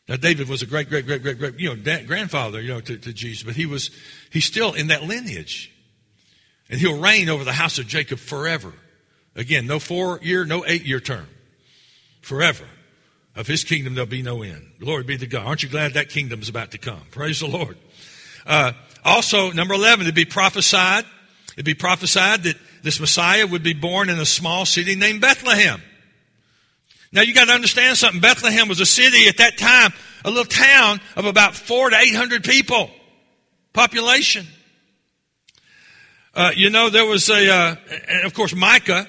Now, David was a great, great, great, great, great, you know, grandfather, you know, to, to Jesus, but he was, he's still in that lineage. And he'll reign over the house of Jacob forever. Again, no four year, no eight year term. Forever. Of his kingdom, there'll be no end. Glory be to God. Aren't you glad that kingdom is about to come? Praise the Lord. Uh, also, number 11, it'd be prophesied. It'd be prophesied that this Messiah would be born in a small city named Bethlehem. Now you got to understand something. Bethlehem was a city at that time, a little town of about four to eight hundred people population. Uh, you know, there was a, uh, and of course, Micah,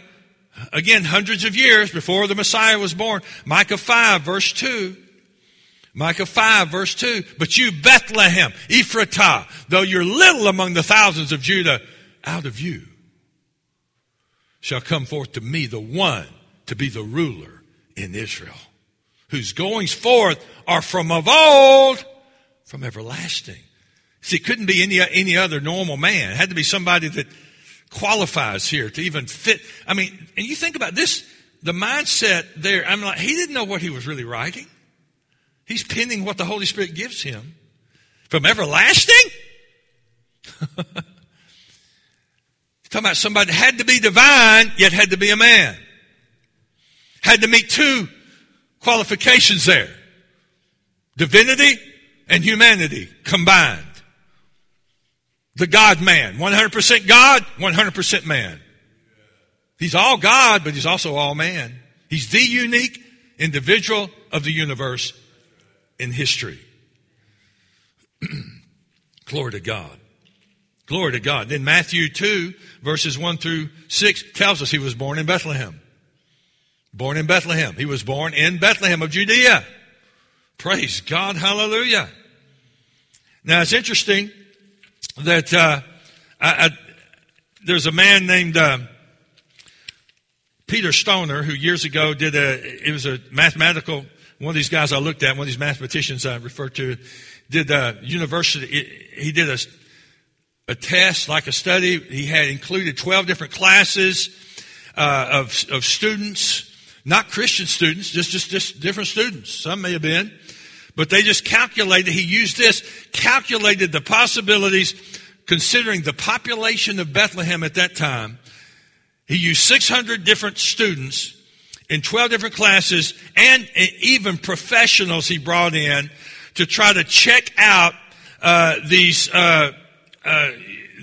again, hundreds of years before the Messiah was born. Micah 5, verse 2. Micah 5, verse 2. But you, Bethlehem, Ephratah, though you're little among the thousands of Judah, out of you shall come forth to me the one to be the ruler in Israel, whose goings forth are from of old, from everlasting. See, it couldn't be any, any other normal man. It had to be somebody that qualifies here to even fit. I mean, and you think about this, the mindset there, I'm like, he didn't know what he was really writing. He's penning what the Holy Spirit gives him. From everlasting? talking about somebody that had to be divine, yet had to be a man had to meet two qualifications there. Divinity and humanity combined. The God man. 100% God, 100% man. He's all God, but he's also all man. He's the unique individual of the universe in history. Glory to God. Glory to God. Then Matthew 2, verses 1 through 6 tells us he was born in Bethlehem. Born in Bethlehem. He was born in Bethlehem of Judea. Praise God. Hallelujah. Now it's interesting that uh, I, I, there's a man named uh, Peter Stoner who years ago did a, it was a mathematical, one of these guys I looked at, one of these mathematicians I referred to, did a university, he did a, a test, like a study. He had included 12 different classes uh, of, of students not Christian students, just, just, just different students. Some may have been. But they just calculated, he used this, calculated the possibilities considering the population of Bethlehem at that time. He used 600 different students in 12 different classes and even professionals he brought in to try to check out uh, these uh, uh,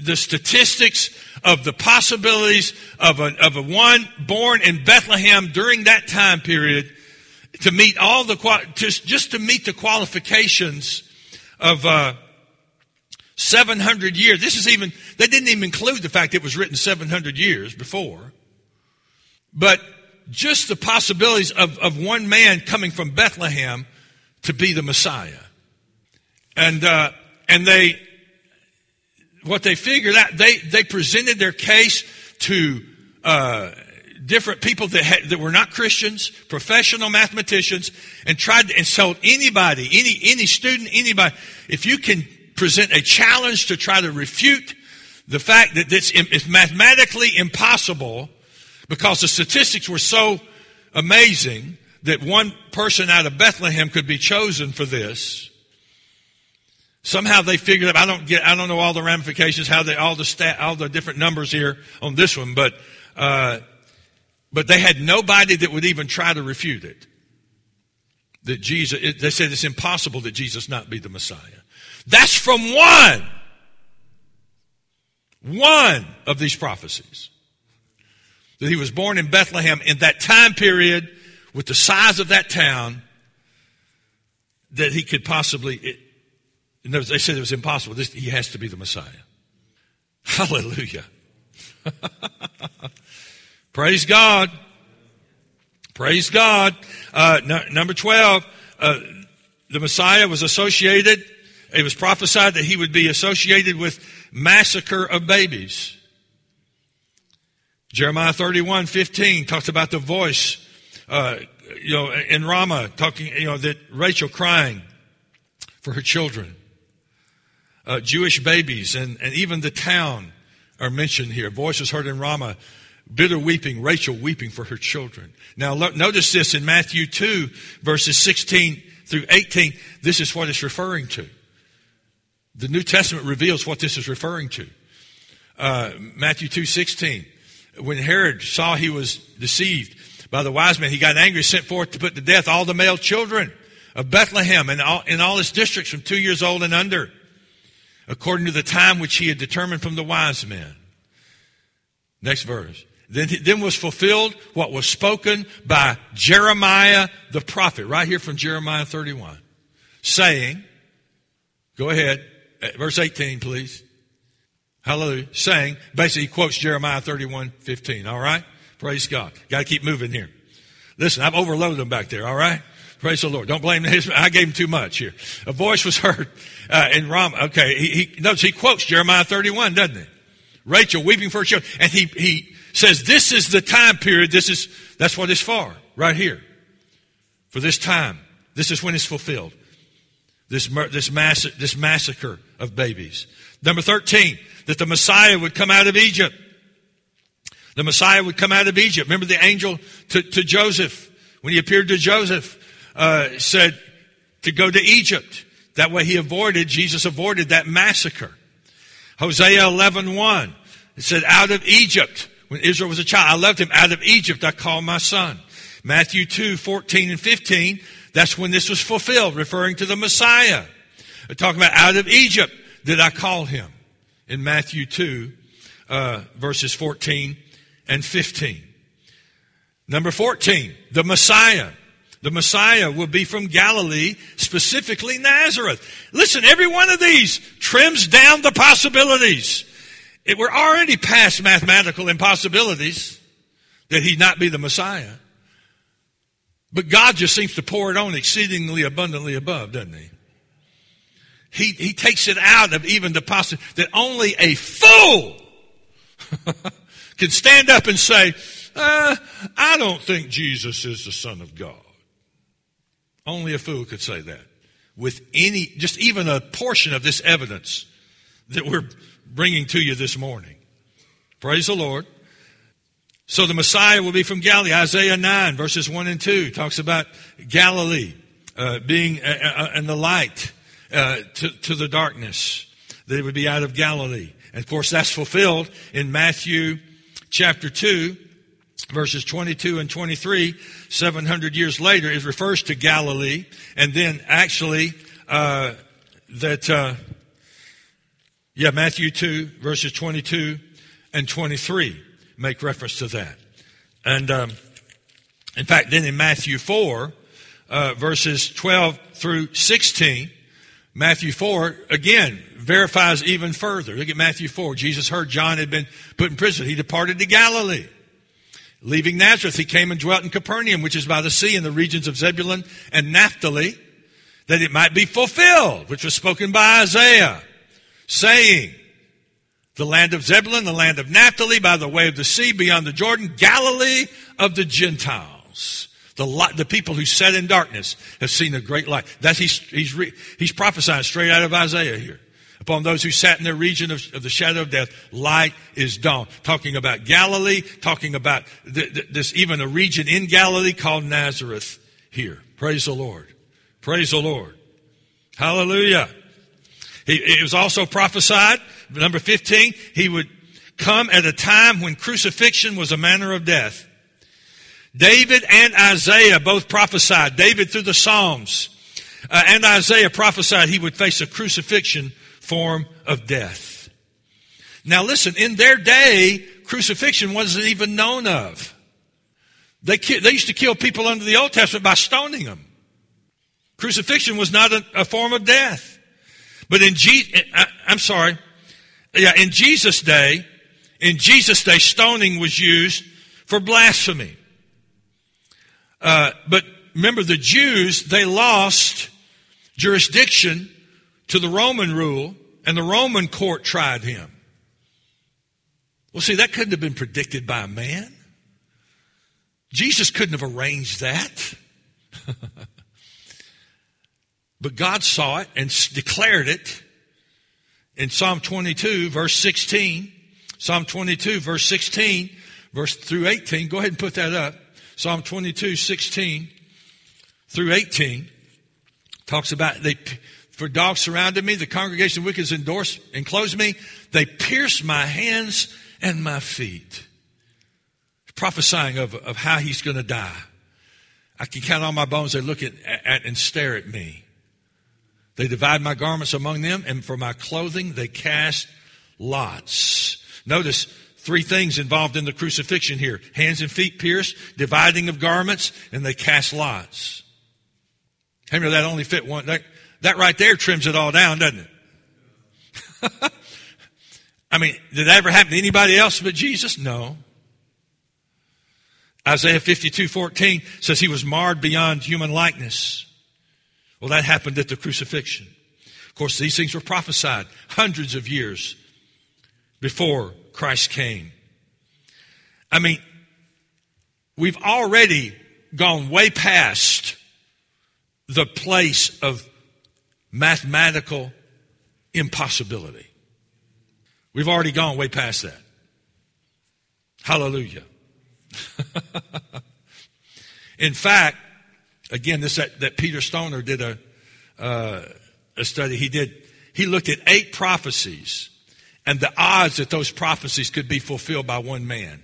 the statistics of the possibilities of a, of a one born in Bethlehem during that time period to meet all the, just, just to meet the qualifications of, uh, 700 years. This is even, they didn't even include the fact it was written 700 years before. But just the possibilities of, of one man coming from Bethlehem to be the Messiah. And, uh, and they, what they figured out, they, they presented their case to uh, different people that, had, that were not Christians, professional mathematicians, and tried to, insult anybody, any, any student, anybody, if you can present a challenge to try to refute the fact that this is mathematically impossible because the statistics were so amazing that one person out of Bethlehem could be chosen for this, Somehow they figured out, I don't get, I don't know all the ramifications, how they, all the stat, all the different numbers here on this one, but, uh, but they had nobody that would even try to refute it. That Jesus, it, they said it's impossible that Jesus not be the Messiah. That's from one. One of these prophecies. That he was born in Bethlehem in that time period with the size of that town that he could possibly, it, they said it was impossible. This, he has to be the Messiah. Hallelujah. Praise God. Praise God. Uh, no, number 12, uh, the Messiah was associated, it was prophesied that he would be associated with massacre of babies. Jeremiah 31, 15 talks about the voice, uh, you know, in Ramah, talking, you know, that Rachel crying for her children. Uh, Jewish babies and, and even the town are mentioned here. Voices heard in Ramah, bitter weeping, Rachel weeping for her children. Now, lo- notice this in Matthew 2, verses 16 through 18. This is what it's referring to. The New Testament reveals what this is referring to. Uh, Matthew 2, 16. When Herod saw he was deceived by the wise men, he got angry, sent forth to put to death all the male children of Bethlehem and all, in all its districts from two years old and under, according to the time which he had determined from the wise men. Next verse. Then, then was fulfilled what was spoken by Jeremiah the prophet, right here from Jeremiah 31, saying, go ahead, uh, verse 18, please. Hallelujah. Saying, basically, he quotes Jeremiah 31, 15. All right? Praise God. Got to keep moving here. Listen, I've overloaded them back there. All right? Praise the Lord. Don't blame his. I gave him too much here. A voice was heard uh, in Ram. Okay, he, he notice he quotes Jeremiah 31, doesn't he? Rachel weeping for her children, and he he says this is the time period. This is that's what it's for right here. For this time, this is when it's fulfilled. This this mass this massacre of babies. Number thirteen, that the Messiah would come out of Egypt. The Messiah would come out of Egypt. Remember the angel to, to Joseph when he appeared to Joseph uh, said to go to Egypt. That way he avoided, Jesus avoided that massacre. Hosea 11, 1. It said, out of Egypt, when Israel was a child, I loved him. Out of Egypt, I called my son. Matthew 2, 14 and 15. That's when this was fulfilled, referring to the Messiah. They're talking about out of Egypt did I call him in Matthew 2, uh, verses 14 and 15. Number 14, the Messiah. The Messiah will be from Galilee, specifically Nazareth. Listen, every one of these trims down the possibilities. It, we're already past mathematical impossibilities that he not be the Messiah. But God just seems to pour it on exceedingly abundantly above, doesn't he? He, he takes it out of even the possibility that only a fool can stand up and say, uh, I don't think Jesus is the Son of God. Only a fool could say that with any, just even a portion of this evidence that we're bringing to you this morning. Praise the Lord. So the Messiah will be from Galilee. Isaiah 9 verses 1 and 2 talks about Galilee uh, being uh, uh, in the light uh, to, to the darkness. That it would be out of Galilee. And of course that's fulfilled in Matthew chapter 2 verses 22 and 23, 700 years later, it refers to Galilee, and then actually, uh, that, uh, yeah, Matthew 2, verses 22 and 23 make reference to that. And, um, in fact, then in Matthew 4, uh, verses 12 through 16, Matthew 4, again, verifies even further. Look at Matthew 4. Jesus heard John had been put in prison. He departed to Galilee. Leaving Nazareth, he came and dwelt in Capernaum, which is by the sea in the regions of Zebulun and Naphtali, that it might be fulfilled, which was spoken by Isaiah, saying, the land of Zebulun, the land of Naphtali, by the way of the sea, beyond the Jordan, Galilee of the Gentiles. The, light, the people who sat in darkness have seen a great light. That he's, he's, re, he's prophesying straight out of Isaiah here upon those who sat in the region of, of, the shadow of death, light is dawn. Talking about Galilee, talking about th- th- this, even a region in Galilee called Nazareth here. Praise the Lord. Praise the Lord. Hallelujah. He, it was also prophesied, number 15, he would come at a time when crucifixion was a manner of death. David and Isaiah both prophesied, David through the Psalms, uh, and Isaiah prophesied he would face a crucifixion form of death. Now listen, in their day, crucifixion wasn't even known of. They, they used to kill people under the Old Testament by stoning them. Crucifixion was not a, a form of death. But in Je- I, I'm sorry. Yeah, in Jesus' day, in Jesus' day, stoning was used for blasphemy. Uh, but remember, the Jews, they lost jurisdiction to the Roman rule, and the Roman court tried him. Well, see, that couldn't have been predicted by a man. Jesus couldn't have arranged that. but God saw it and declared it in Psalm 22, verse 16. Psalm 22, verse 16, verse through 18. Go ahead and put that up. Psalm 22, 16 through 18 talks about they, for dogs surrounded me, the congregation of wicked endorsed, enclosed me. They pierced my hands and my feet. Prophesying of, of how he's going to die. I can count all my bones. They look at, at and stare at me. They divide my garments among them, and for my clothing they cast lots. Notice three things involved in the crucifixion here hands and feet pierced, dividing of garments, and they cast lots. How many that only fit one? That, that right there trims it all down, doesn't it? I mean, did that ever happen to anybody else but Jesus? No. Isaiah 52, 14 says he was marred beyond human likeness. Well, that happened at the crucifixion. Of course, these things were prophesied hundreds of years before Christ came. I mean, we've already gone way past the place of mathematical impossibility. We've already gone way past that. Hallelujah. In fact, again, this that, that Peter Stoner did a uh, a study. He did. He looked at eight prophecies and the odds that those prophecies could be fulfilled by one man.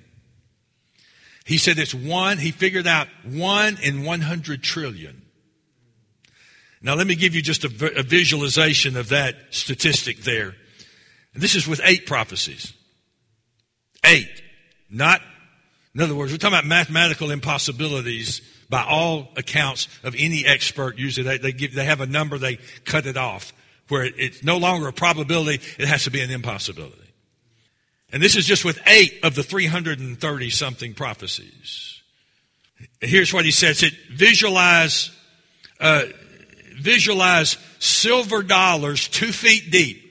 He said it's one. He figured out one in one hundred trillion. Now, let me give you just a, a visualization of that statistic there. This is with eight prophecies. Eight. Not in other words, we're talking about mathematical impossibilities by all accounts of any expert. Usually they, they, give, they have a number, they cut it off where it, it's no longer a probability, it has to be an impossibility. And this is just with eight of the 330 something prophecies. Here's what he says. It visualize, uh, visualize silver dollars two feet deep.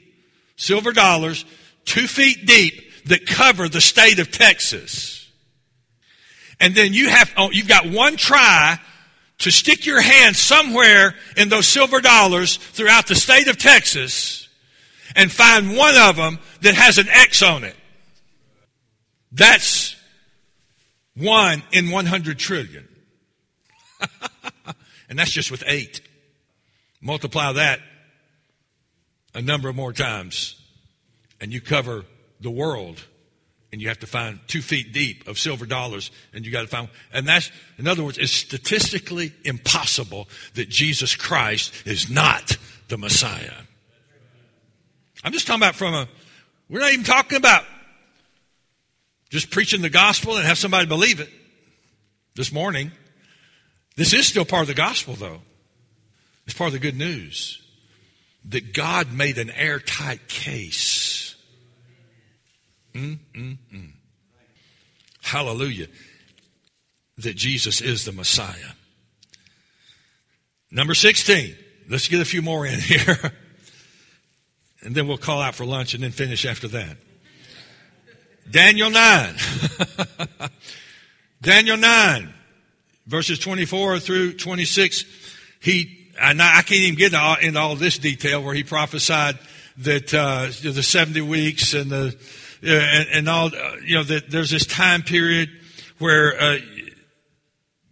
Silver dollars two feet deep that cover the state of Texas and then you have, oh, you've got one try to stick your hand somewhere in those silver dollars throughout the state of Texas and find one of them that has an X on it. That's one in 100 trillion. and that's just with eight. Multiply that a number of more times, and you cover the world and you have to find two feet deep of silver dollars and you got to find and that's in other words it's statistically impossible that jesus christ is not the messiah. I'm just talking about from a we're not even talking about just preaching the gospel and have somebody believe it. This morning this is still part of the gospel though it's part of the good news that god made an airtight case Mm, mm, mm. Hallelujah. That Jesus is the Messiah. Number 16. Let's get a few more in here. and then we'll call out for lunch and then finish after that. Daniel 9. Daniel 9, verses 24 through 26. He, I can't even get into all this detail where he prophesied that uh, the 70 weeks and the and, and all, uh, you know, that there's this time period where uh,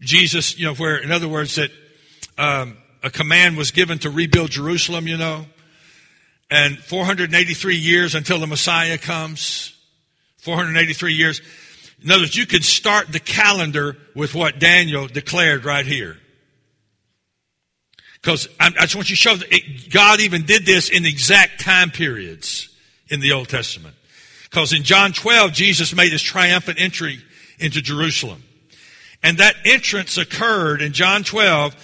Jesus, you know, where, in other words, that um, a command was given to rebuild Jerusalem, you know, and 483 years until the Messiah comes. 483 years. In other words, you could start the calendar with what Daniel declared right here. Because I, just want you to show that it, God even did this in exact time periods in the Old Testament. Because in John 12, Jesus made his triumphant entry into Jerusalem. And that entrance occurred in John 12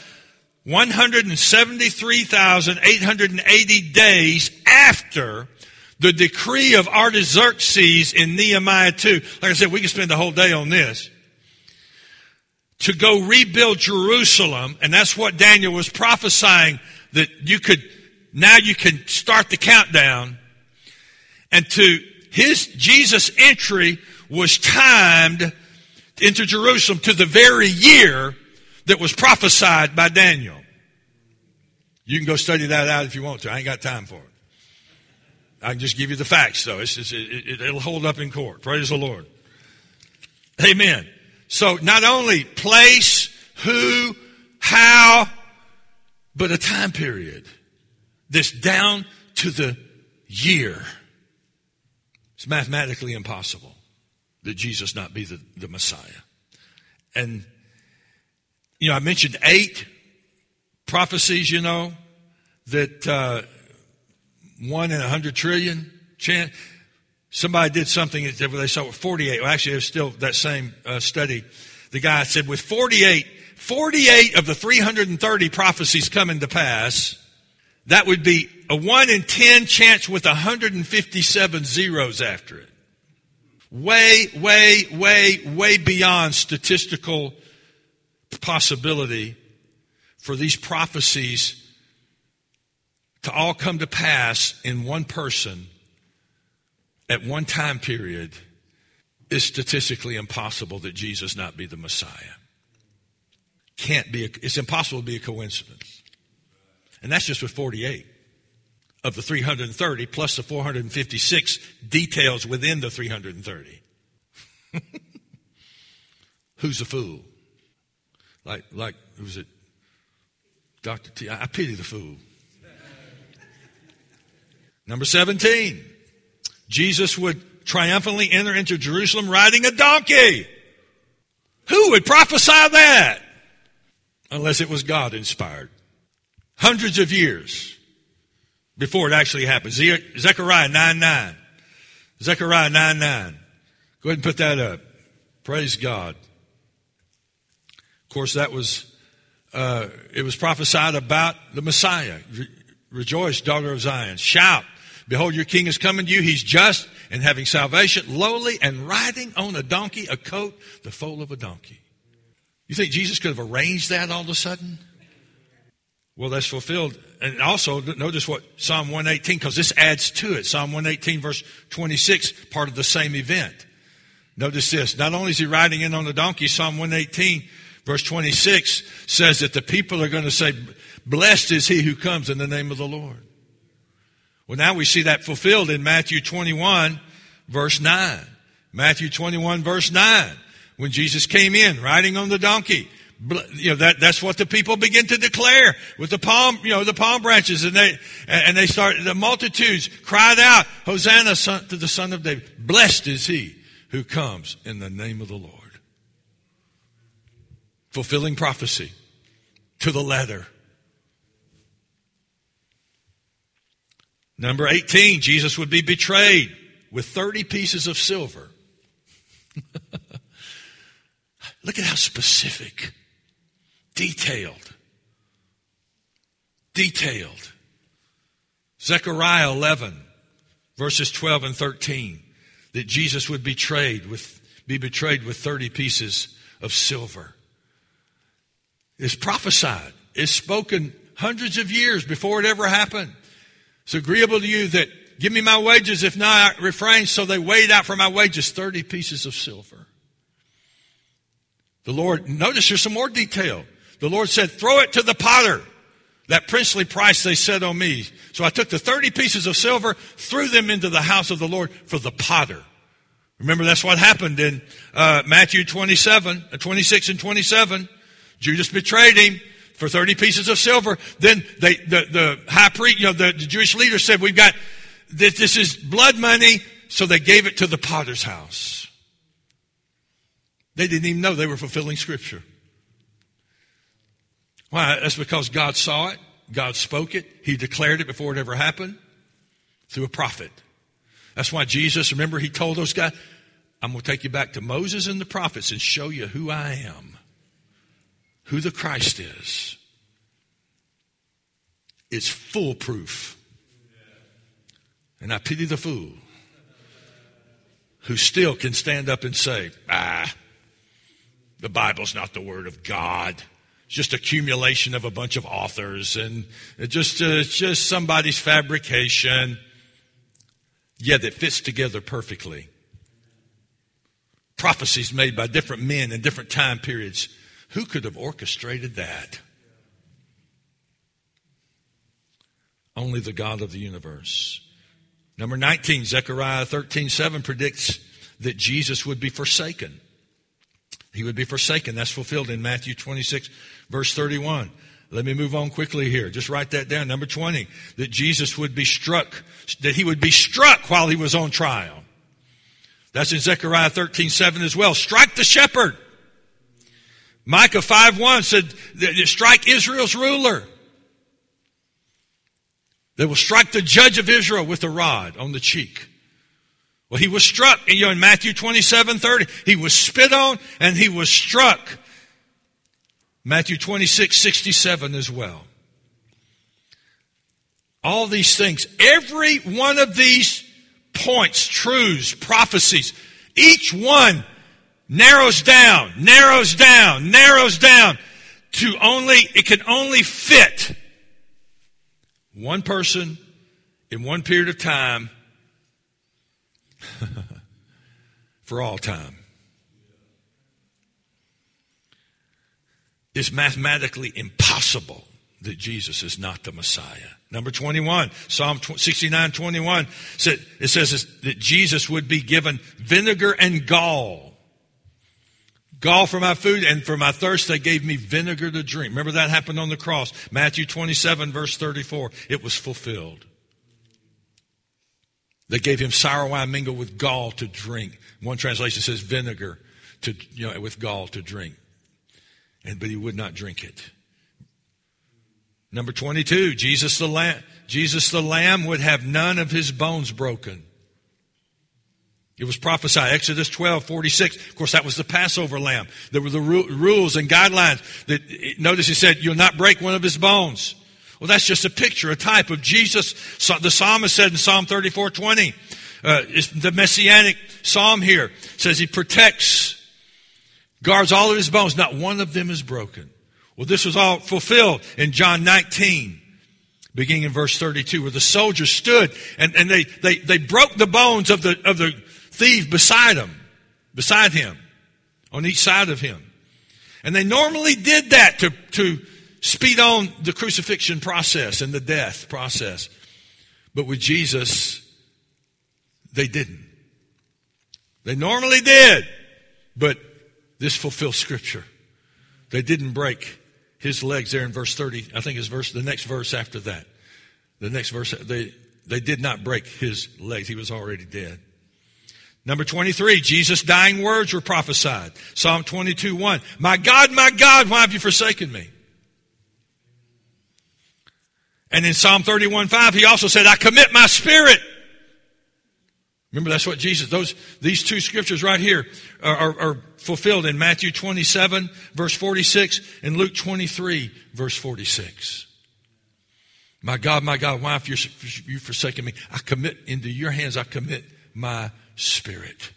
173,880 days after the decree of Artaxerxes in Nehemiah 2. Like I said, we could spend the whole day on this. To go rebuild Jerusalem, and that's what Daniel was prophesying that you could, now you can start the countdown. And to his, Jesus' entry was timed into Jerusalem to the very year that was prophesied by Daniel. You can go study that out if you want to. I ain't got time for it. I can just give you the facts, though. It's, it, it'll hold up in court. Praise the Lord. Amen. So not only place, who, how, but a time period. This down to the year. It's mathematically impossible that Jesus not be the, the Messiah. And, you know, I mentioned eight prophecies, you know, that uh, one in a hundred trillion chance. Somebody did something that they saw with 48. Well, actually, it's still that same uh, study. The guy said with 48, 48 of the 330 prophecies coming to pass, that would be a 1 in 10 chance with 157 zeros after it. Way, way, way, way beyond statistical possibility for these prophecies to all come to pass in one person at one time period it's statistically impossible that Jesus not be the Messiah. Can't be, a, it's impossible to be a coincidence. And that's just with 48 of the 330 plus the 456 details within the 330. Who's a fool? Like, like, who's it? Dr. T. I pity the fool. Number 17. Jesus would triumphantly enter into Jerusalem riding a donkey. Who would prophesy that? Unless it was God inspired. Hundreds of years before it actually happened. Zechariah 9 9. Zechariah 9 9. Go ahead and put that up. Praise God. Of course, that was, uh, it was prophesied about the Messiah. Re- rejoice, daughter of Zion. Shout. Behold, your king is coming to you. He's just and having salvation, lowly and riding on a donkey, a coat, the foal of a donkey. You think Jesus could have arranged that all of a sudden? Well, that's fulfilled. And also, notice what Psalm 118, because this adds to it. Psalm 118, verse 26, part of the same event. Notice this. Not only is he riding in on the donkey, Psalm 118, verse 26 says that the people are going to say, Blessed is he who comes in the name of the Lord. Well, now we see that fulfilled in Matthew 21, verse 9. Matthew 21, verse 9. When Jesus came in riding on the donkey, you know, that, that's what the people begin to declare with the palm, you know, the palm branches and they, and they start, the multitudes cried out, Hosanna son, to the son of David. Blessed is he who comes in the name of the Lord. Fulfilling prophecy to the letter. Number 18, Jesus would be betrayed with 30 pieces of silver. Look at how specific Detailed. Detailed. Zechariah 11, verses 12 and 13, that Jesus would betrayed with, be betrayed with 30 pieces of silver. It's prophesied. It's spoken hundreds of years before it ever happened. It's agreeable to you that give me my wages, if not, I refrain. So they weighed out for my wages 30 pieces of silver. The Lord, notice there's some more detail. The Lord said, throw it to the potter. That princely price they set on me. So I took the 30 pieces of silver, threw them into the house of the Lord for the potter. Remember, that's what happened in uh, Matthew 27, uh, 26 and 27. Judas betrayed him for 30 pieces of silver. Then they, the, the high priest, you know, the, the Jewish leader said, we've got, this, this is blood money. So they gave it to the potter's house. They didn't even know they were fulfilling scripture. Why? That's because God saw it, God spoke it, He declared it before it ever happened through a prophet. That's why Jesus, remember, He told those guys, I'm going to take you back to Moses and the prophets and show you who I am, who the Christ is. is foolproof. And I pity the fool who still can stand up and say, ah, the Bible's not the Word of God. It's just accumulation of a bunch of authors and just, uh, just somebody's fabrication. Yet it fits together perfectly. Prophecies made by different men in different time periods. Who could have orchestrated that? Only the God of the universe. Number 19, Zechariah 13, 7 predicts that Jesus would be forsaken. He would be forsaken. That's fulfilled in Matthew 26, verse 31. Let me move on quickly here. Just write that down. Number 20, that Jesus would be struck, that he would be struck while he was on trial. That's in Zechariah 13, 7 as well. Strike the shepherd. Micah 5, 1 said, strike Israel's ruler. They will strike the judge of Israel with a rod on the cheek. Well, he was struck, you know, in Matthew 27, 30, he was spit on and he was struck. Matthew 26, 67 as well. All these things, every one of these points, truths, prophecies, each one narrows down, narrows down, narrows down to only, it can only fit one person in one period of time for all time. It's mathematically impossible that Jesus is not the Messiah. Number 21, Psalm 69 21, it says that Jesus would be given vinegar and gall. Gall for my food and for my thirst, they gave me vinegar to drink. Remember that happened on the cross. Matthew 27, verse 34. It was fulfilled. They gave him sour wine mingled with gall to drink. One translation says vinegar to, you know, with gall to drink. And, but he would not drink it. Number 22, Jesus the Lamb, Jesus the Lamb would have none of his bones broken. It was prophesied, Exodus 12, 46. Of course, that was the Passover lamb. There were the ru- rules and guidelines that, notice he said, you'll not break one of his bones. Well, that's just a picture, a type of Jesus. So the psalmist said in Psalm 34, 20, uh, the messianic psalm here says he protects, guards all of his bones. Not one of them is broken. Well, this was all fulfilled in John 19, beginning in verse 32, where the soldiers stood and, and they, they, they broke the bones of the, of the thief beside him, beside him, on each side of him. And they normally did that to, to speed on the crucifixion process and the death process. But with Jesus, they didn't. They normally did, but this fulfills scripture. They didn't break his legs there in verse 30. I think it's verse, the next verse after that. The next verse, they, they did not break his legs. He was already dead. Number 23, Jesus' dying words were prophesied. Psalm 22, 1. My God, my God, why have you forsaken me? And in Psalm 31, 5, he also said, I commit my spirit. Remember, that's what Jesus, those, these two scriptures right here are, are, are fulfilled in Matthew 27, verse 46, and Luke 23, verse 46. My God, my God, why have you, you forsaken me? I commit into your hands, I commit my Spirit.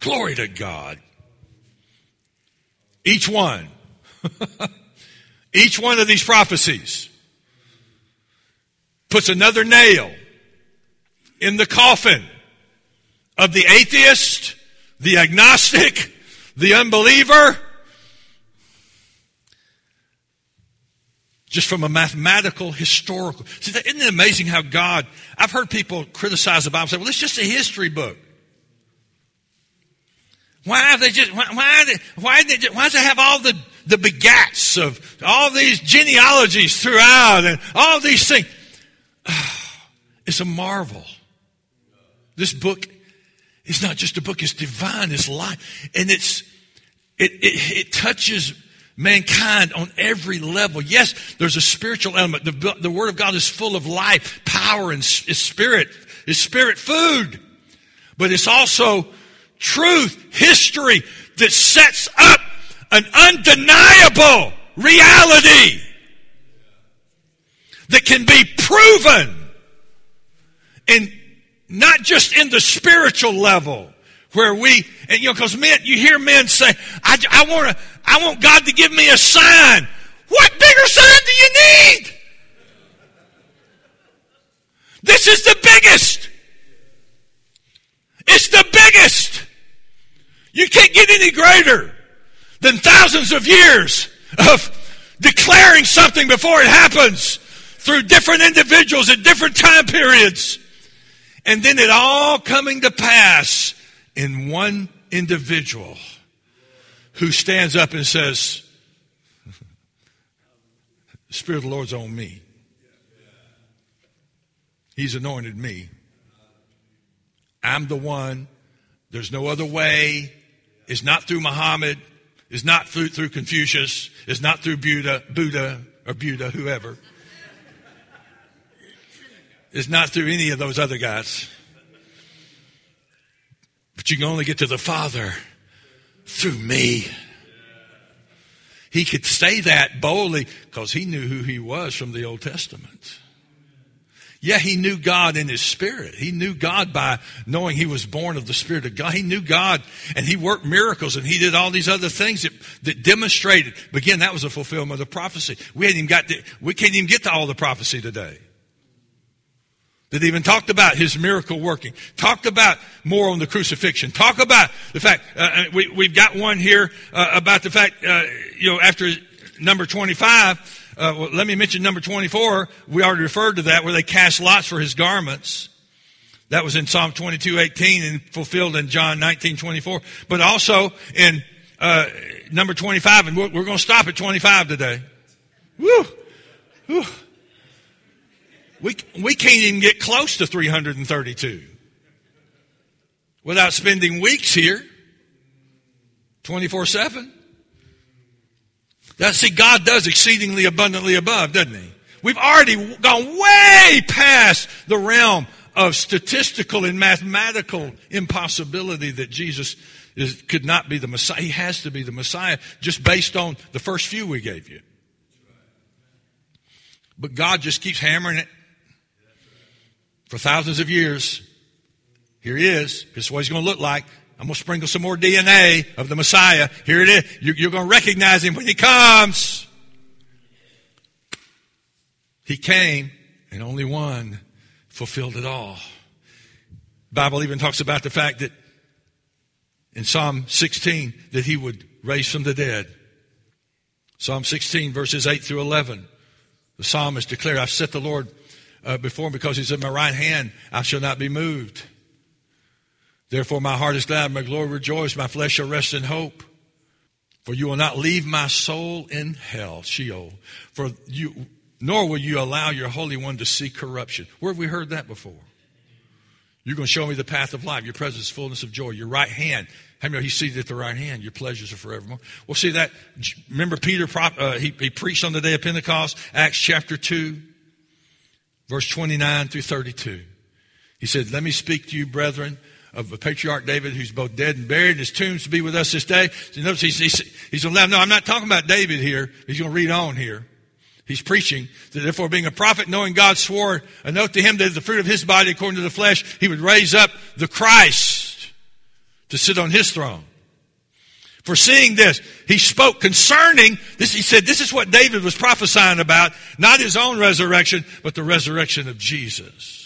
Glory to God. Each one, each one of these prophecies puts another nail in the coffin of the atheist, the agnostic, the unbeliever. Just from a mathematical, historical. See, isn't it amazing how God, I've heard people criticize the Bible say, well, it's just a history book. Why have they just, why, why, why, they, why does it have all the, the begats of all these genealogies throughout and all these things? It's a marvel. This book is not just a book, it's divine, it's life. And it's, it, it, it touches mankind on every level. Yes, there's a spiritual element. The, the Word of God is full of life, power, and is spirit. It's spirit food. But it's also truth, history that sets up an undeniable reality that can be proven in not just in the spiritual level where we, and you know, because men, you hear men say, I, I want to, I want God to give me a sign. What bigger sign do you need? This is the biggest. It's the biggest. You can't get any greater than thousands of years of declaring something before it happens through different individuals at different time periods. And then it all coming to pass in one individual who stands up and says, The Spirit of the Lord's on me. He's anointed me. I'm the one. There's no other way. It's not through Muhammad. It's not through, through Confucius. It's not through Buddha, Buddha or Buddha, whoever. It's not through any of those other guys. But you can only get to the Father through me. He could say that boldly because he knew who he was from the Old Testament. Yeah, he knew God in his spirit. He knew God by knowing he was born of the Spirit of God. He knew God and he worked miracles and he did all these other things that, that demonstrated. Again, that was a fulfillment of the prophecy. We hadn't even got to, we can't even get to all the prophecy today. That even talked about his miracle working. Talked about more on the crucifixion. Talk about the fact, uh, uh we, we've got one here uh, about the fact, uh, you know, after number 25, uh, well, let me mention number 24. We already referred to that where they cast lots for his garments. That was in Psalm 22, 18 and fulfilled in John 19, 24. But also in uh, number 25, and we're, we're going to stop at 25 today. Woo! Woo! We, we can't even get close to 332 without spending weeks here 24 7. See, God does exceedingly abundantly above, doesn't He? We've already gone way past the realm of statistical and mathematical impossibility that Jesus is, could not be the Messiah. He has to be the Messiah just based on the first few we gave you. But God just keeps hammering it for thousands of years. Here he is. This is what he's going to look like. I'm going to sprinkle some more DNA of the Messiah. Here it is. You're going to recognize him when he comes. He came, and only one fulfilled it all. The Bible even talks about the fact that in Psalm 16 that he would raise from the dead. Psalm 16 verses 8 through 11. The psalmist declared, I've set the Lord uh, before him because he's at my right hand. I shall not be moved. Therefore, my heart is glad, my glory rejoice, my flesh shall rest in hope. For you will not leave my soul in hell, Sheol. For you, nor will you allow your Holy One to see corruption. Where have we heard that before? You're going to show me the path of life. Your presence, fullness of joy. Your right hand. How many know he's seated at the right hand? Your pleasures are forevermore. Well, see that. Remember Peter, uh, he, he preached on the day of Pentecost, Acts chapter 2, verse 29 through 32. He said, Let me speak to you, brethren, of the patriarch David, who's both dead and buried, and his tomb's to be with us this day. So notice he's, he's, he's going to No, I'm not talking about David here. He's going to read on here. He's preaching that therefore being a prophet, knowing God swore an oath to him that the fruit of his body, according to the flesh, he would raise up the Christ to sit on his throne. For seeing this, he spoke concerning this. He said, this is what David was prophesying about, not his own resurrection, but the resurrection of Jesus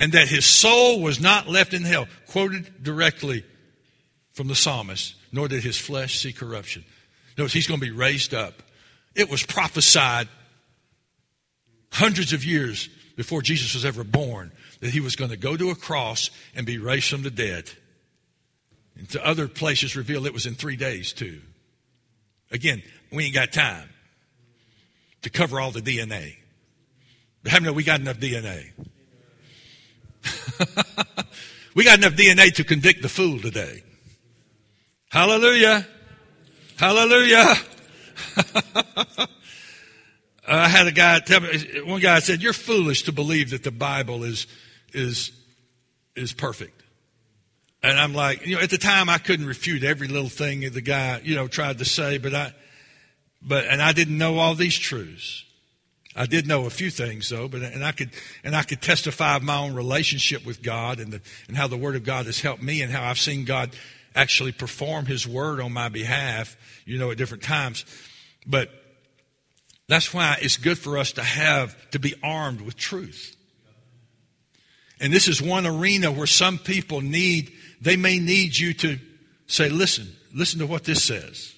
and that his soul was not left in hell. Quoted directly from the psalmist, nor did his flesh see corruption. Notice he's going to be raised up. It was prophesied hundreds of years before Jesus was ever born that he was going to go to a cross and be raised from the dead. And to other places revealed it was in three days too. Again, we ain't got time to cover all the DNA. But how many we got enough DNA? we got enough DNA to convict the fool today. Hallelujah. Hallelujah. I had a guy tell me, one guy said, you're foolish to believe that the Bible is, is, is perfect. And I'm like, you know, at the time I couldn't refute every little thing the guy, you know, tried to say, but I, but, and I didn't know all these truths. I did know a few things though, but and I could and I could testify of my own relationship with God and the, and how the Word of God has helped me and how I've seen God actually perform His Word on my behalf, you know, at different times. But that's why it's good for us to have to be armed with truth. And this is one arena where some people need, they may need you to say, listen, listen to what this says.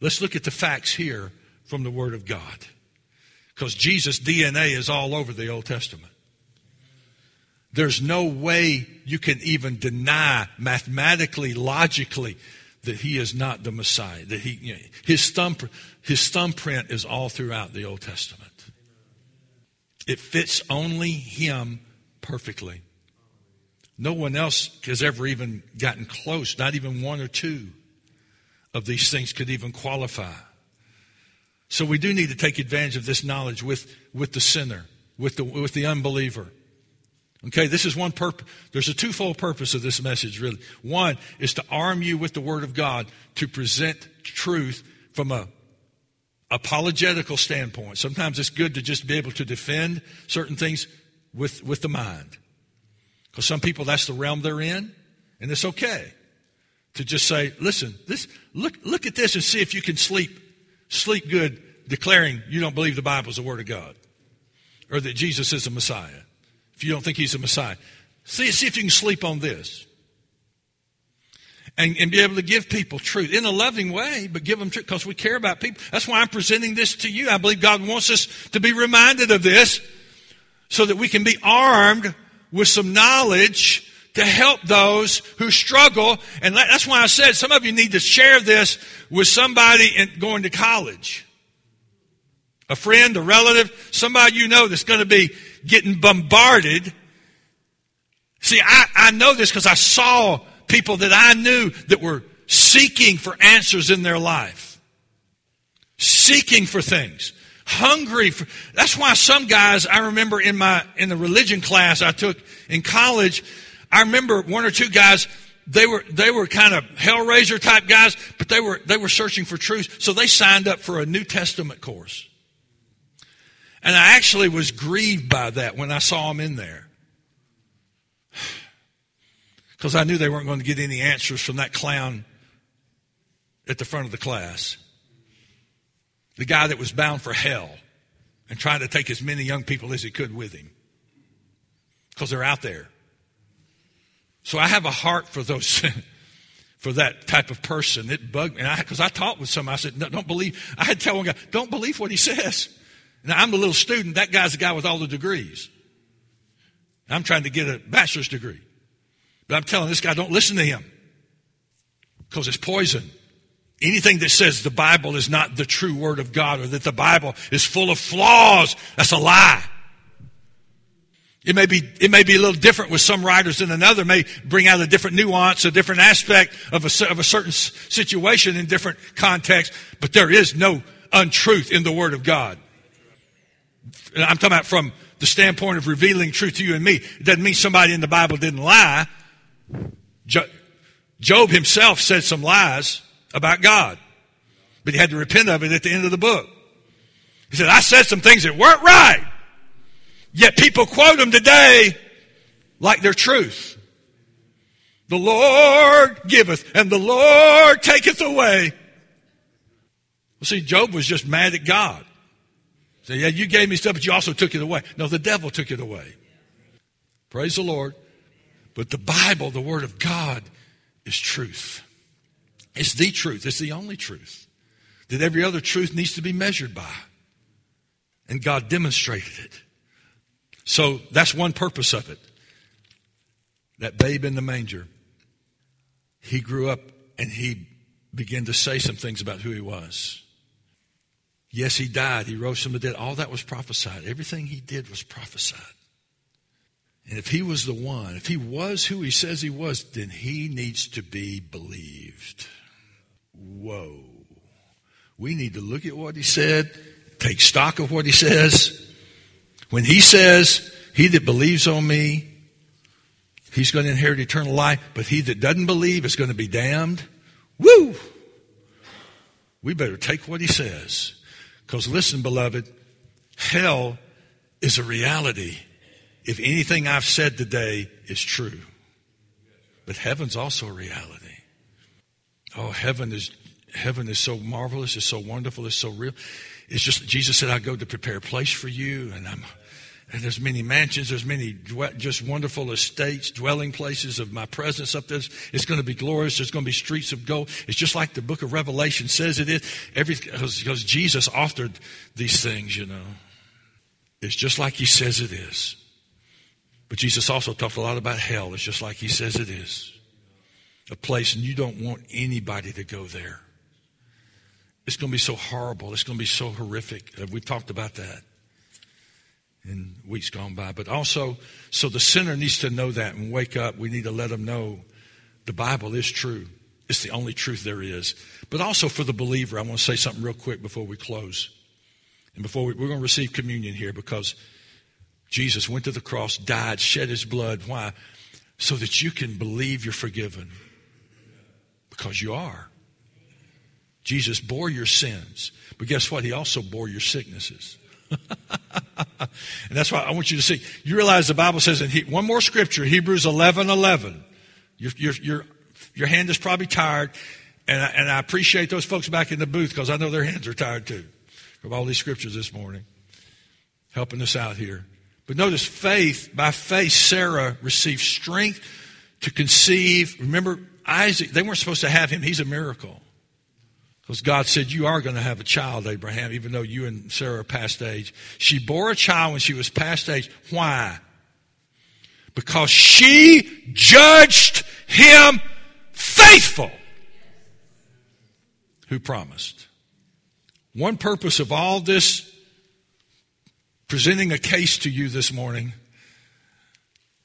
Let's look at the facts here from the Word of God. Because Jesus' DNA is all over the Old Testament. There's no way you can even deny mathematically, logically, that he is not the Messiah. That he, you know, his thumb, his thumbprint is all throughout the Old Testament. It fits only him perfectly. No one else has ever even gotten close. Not even one or two of these things could even qualify. So we do need to take advantage of this knowledge with, with the sinner, with the, with the unbeliever. Okay, this is one purpose. There's a twofold purpose of this message, really. One is to arm you with the Word of God to present truth from a apologetical standpoint. Sometimes it's good to just be able to defend certain things with, with the mind. Because some people, that's the realm they're in, and it's okay to just say, listen, this, look, look at this and see if you can sleep sleep good declaring you don't believe the Bible is the Word of God or that Jesus is the Messiah. If you don't think He's the Messiah, see, see if you can sleep on this. And, and be able to give people truth in a loving way, but give them truth because we care about people. That's why I'm presenting this to you. I believe God wants us to be reminded of this so that we can be armed with some knowledge to help those who struggle. And that's why I said some of you need to share this with somebody going to college. A friend, a relative, somebody you know that's going to be getting bombarded. See, I, I know this because I saw people that I knew that were seeking for answers in their life. Seeking for things hungry for that's why some guys i remember in my in the religion class i took in college I remember one or two guys, they were, they were kind of hellraiser type guys, but they were, they were searching for truth. So they signed up for a New Testament course. And I actually was grieved by that when I saw them in there. Because I knew they weren't going to get any answers from that clown at the front of the class. The guy that was bound for hell and trying to take as many young people as he could with him. Because they're out there. So I have a heart for those, for that type of person. It bugged me. Because I, I, talked with somebody. I said, no, don't believe. I had to tell one guy, don't believe what he says. Now I'm the little student. That guy's the guy with all the degrees. I'm trying to get a bachelor's degree. But I'm telling this guy, don't listen to him. Because it's poison. Anything that says the Bible is not the true word of God or that the Bible is full of flaws, that's a lie. It may be, it may be a little different with some writers than another, may bring out a different nuance, a different aspect of a, of a certain situation in different contexts, but there is no untruth in the Word of God. And I'm talking about from the standpoint of revealing truth to you and me. It doesn't mean somebody in the Bible didn't lie. Job himself said some lies about God, but he had to repent of it at the end of the book. He said, I said some things that weren't right. Yet people quote them today like they're truth. The Lord giveth and the Lord taketh away. Well, see, Job was just mad at God. Say, yeah, you gave me stuff, but you also took it away. No, the devil took it away. Praise the Lord. But the Bible, the Word of God, is truth. It's the truth. It's the only truth that every other truth needs to be measured by. And God demonstrated it. So that's one purpose of it. That babe in the manger, he grew up and he began to say some things about who he was. Yes, he died. He rose from the dead. All that was prophesied. Everything he did was prophesied. And if he was the one, if he was who he says he was, then he needs to be believed. Whoa. We need to look at what he said, take stock of what he says, when he says, He that believes on me, he's going to inherit eternal life, but he that doesn't believe is going to be damned. Woo! We better take what he says. Because listen, beloved, Hell is a reality if anything I've said today is true. But heaven's also a reality. Oh, heaven is heaven is so marvelous, it's so wonderful, it's so real. It's just Jesus said, "I go to prepare a place for you," and I'm. And there's many mansions, there's many just wonderful estates, dwelling places of my presence up there. It's going to be glorious. There's going to be streets of gold. It's just like the book of Revelation says it is. Every, because Jesus authored these things, you know. It's just like he says it is. But Jesus also talked a lot about hell. It's just like he says it is. A place, and you don't want anybody to go there. It's going to be so horrible. It's going to be so horrific. Uh, we've talked about that in weeks gone by. But also, so the sinner needs to know that and wake up. We need to let them know the Bible is true. It's the only truth there is. But also for the believer, I want to say something real quick before we close. And before we, we're going to receive communion here because Jesus went to the cross, died, shed his blood. Why? So that you can believe you're forgiven. Because you are. Jesus bore your sins. But guess what? He also bore your sicknesses. and that's why I want you to see. You realize the Bible says in he, one more scripture, Hebrews 11 11. Your, your, your, your hand is probably tired. And I, and I appreciate those folks back in the booth because I know their hands are tired too from all these scriptures this morning, helping us out here. But notice faith, by faith, Sarah received strength to conceive. Remember, Isaac, they weren't supposed to have him. He's a miracle. Because God said, You are going to have a child, Abraham, even though you and Sarah are past age. She bore a child when she was past age. Why? Because she judged him faithful who promised. One purpose of all this presenting a case to you this morning,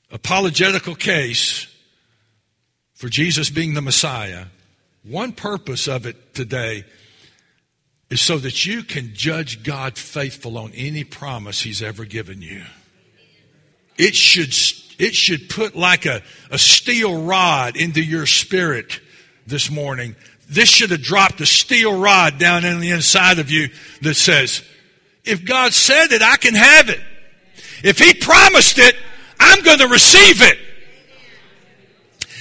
apologetical case for Jesus being the Messiah one purpose of it today is so that you can judge God faithful on any promise He's ever given you. It should, it should put like a, a steel rod into your spirit this morning. This should have dropped a steel rod down in the inside of you that says, if God said it, I can have it. If He promised it, I'm going to receive it.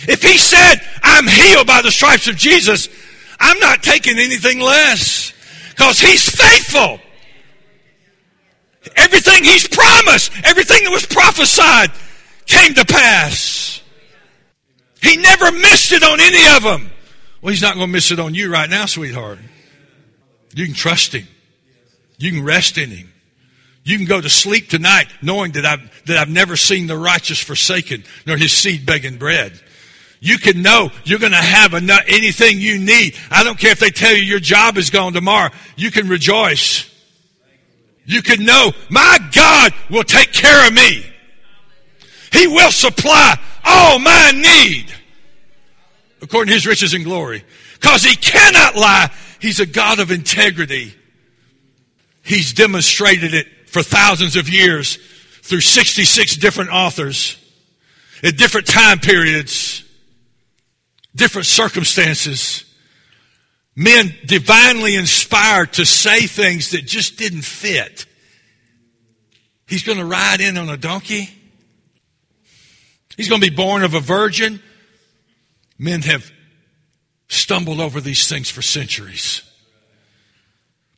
If he said, I'm healed by the stripes of Jesus, I'm not taking anything less because he's faithful. Everything he's promised, everything that was prophesied came to pass. He never missed it on any of them. Well, he's not going to miss it on you right now, sweetheart. You can trust him. You can rest in him. You can go to sleep tonight knowing that I've, that I've never seen the righteous forsaken, nor his seed begging bread. You can know you're going to have enough, anything you need. I don't care if they tell you your job is gone tomorrow. You can rejoice. You can know my God will take care of me. He will supply all my need according to his riches and glory. Because he cannot lie. He's a God of integrity. He's demonstrated it for thousands of years through 66 different authors at different time periods different circumstances, men divinely inspired to say things that just didn't fit. He's going to ride in on a donkey. He's going to be born of a virgin. Men have stumbled over these things for centuries.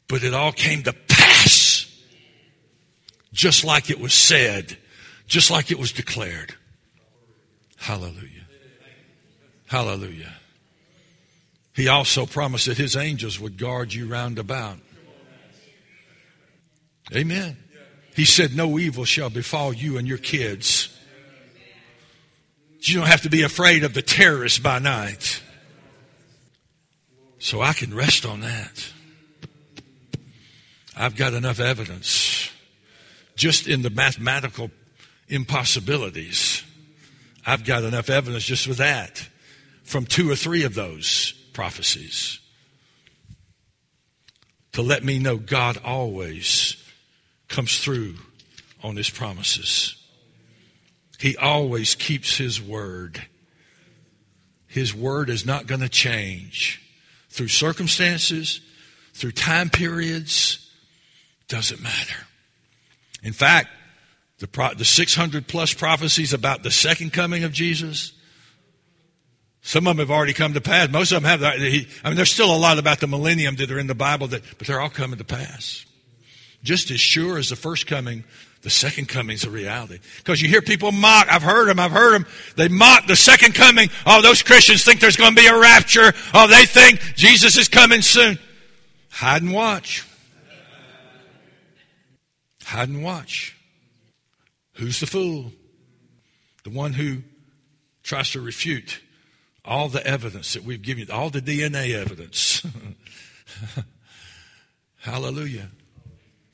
But it all came to pass just like it was said, just like it was declared. Hallelujah. Hallelujah. He also promised that his angels would guard you round about. Amen. He said, No evil shall befall you and your kids. You don't have to be afraid of the terrorists by night. So I can rest on that. I've got enough evidence just in the mathematical impossibilities. I've got enough evidence just for that from two or three of those prophecies to let me know God always comes through on his promises. He always keeps his word. His word is not going to change through circumstances, through time periods, doesn't matter. In fact, the, pro- the 600 plus prophecies about the second coming of Jesus, some of them have already come to pass. Most of them have. I mean, there's still a lot about the millennium that are in the Bible, that, but they're all coming to pass. Just as sure as the first coming, the second coming is a reality. Because you hear people mock. I've heard them. I've heard them. They mock the second coming. Oh, those Christians think there's going to be a rapture. Oh, they think Jesus is coming soon. Hide and watch. Hide and watch. Who's the fool? The one who tries to refute all the evidence that we've given you, all the DNA evidence. Hallelujah.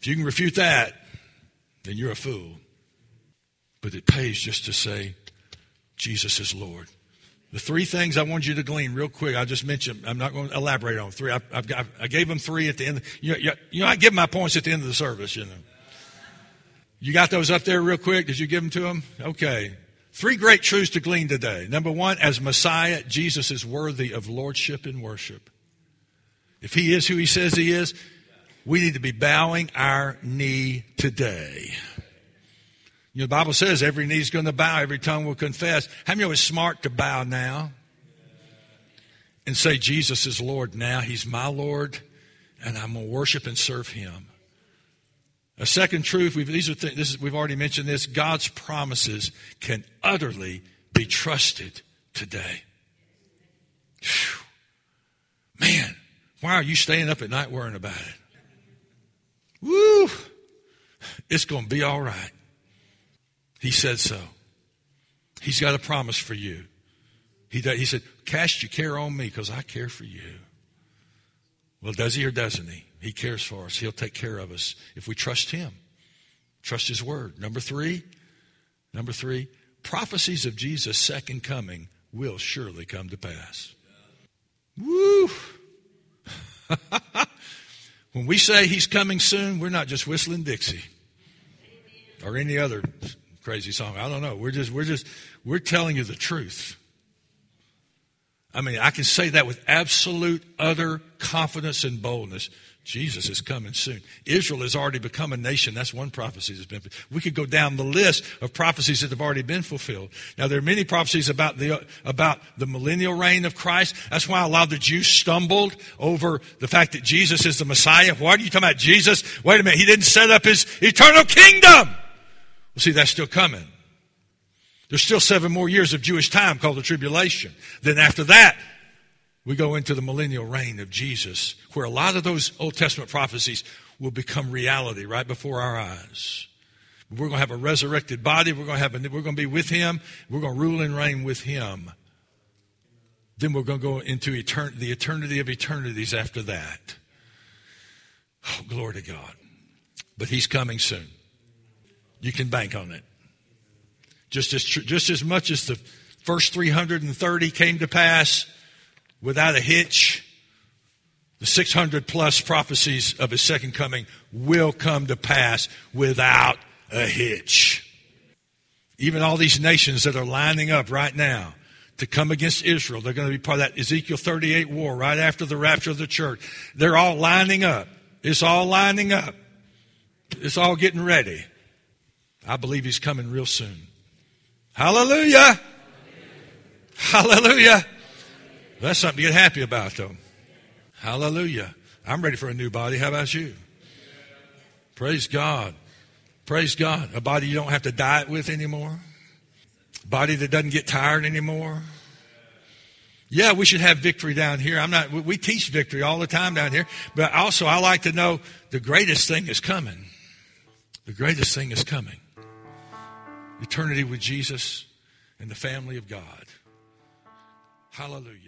If you can refute that, then you're a fool. But it pays just to say, Jesus is Lord. The three things I want you to glean real quick, I just mentioned, I'm not going to elaborate on three. I've, I've got, I gave them three at the end. You you know, I give my points at the end of the service, you know. You got those up there real quick? Did you give them to them? Okay. Three great truths to glean today. Number one, as Messiah, Jesus is worthy of lordship and worship. If he is who he says he is, we need to be bowing our knee today. You know, the Bible says every knee is going to bow, every tongue will confess. How many of it's smart to bow now and say, Jesus is Lord now? He's my Lord, and I'm going to worship and serve him. A second truth, we've, these are th- is, we've already mentioned this God's promises can utterly be trusted today. Whew. Man, why are you staying up at night worrying about it? Woo! It's going to be all right. He said so. He's got a promise for you. He, he said, Cast your care on me because I care for you. Well, does he or doesn't he? He cares for us. He'll take care of us if we trust Him. Trust His Word. Number three, number three, prophecies of Jesus' second coming will surely come to pass. Woo! when we say He's coming soon, we're not just whistling Dixie or any other crazy song. I don't know. We're just, we're just, we're telling you the truth. I mean, I can say that with absolute, utter confidence and boldness. Jesus is coming soon. Israel has already become a nation. That's one prophecy that's been. We could go down the list of prophecies that have already been fulfilled. Now there are many prophecies about the about the millennial reign of Christ. That's why a lot of the Jews stumbled over the fact that Jesus is the Messiah. Why are you talking about Jesus? Wait a minute, he didn't set up his eternal kingdom. Well, see, that's still coming. There's still seven more years of Jewish time called the tribulation. Then after that, we go into the millennial reign of Jesus, where a lot of those Old Testament prophecies will become reality right before our eyes. We're going to have a resurrected body. We're going to have a, we're going to be with Him. We're going to rule and reign with Him. Then we're going to go into etern- the eternity of eternities after that. Oh, glory to God. But He's coming soon. You can bank on it. Just as, just as much as the first 330 came to pass, without a hitch. The 600 plus prophecies of his second coming will come to pass without a hitch. Even all these nations that are lining up right now to come against Israel, they're going to be part of that Ezekiel 38 war right after the rapture of the church. They're all lining up. It's all lining up. It's all getting ready. I believe he's coming real soon. Hallelujah. Hallelujah. That's something to get happy about, though. Hallelujah. I'm ready for a new body. How about you? Praise God. Praise God. A body you don't have to diet with anymore. A body that doesn't get tired anymore. Yeah, we should have victory down here. I'm not, we teach victory all the time down here, but also I like to know the greatest thing is coming. The greatest thing is coming. Eternity with Jesus and the family of God. Hallelujah.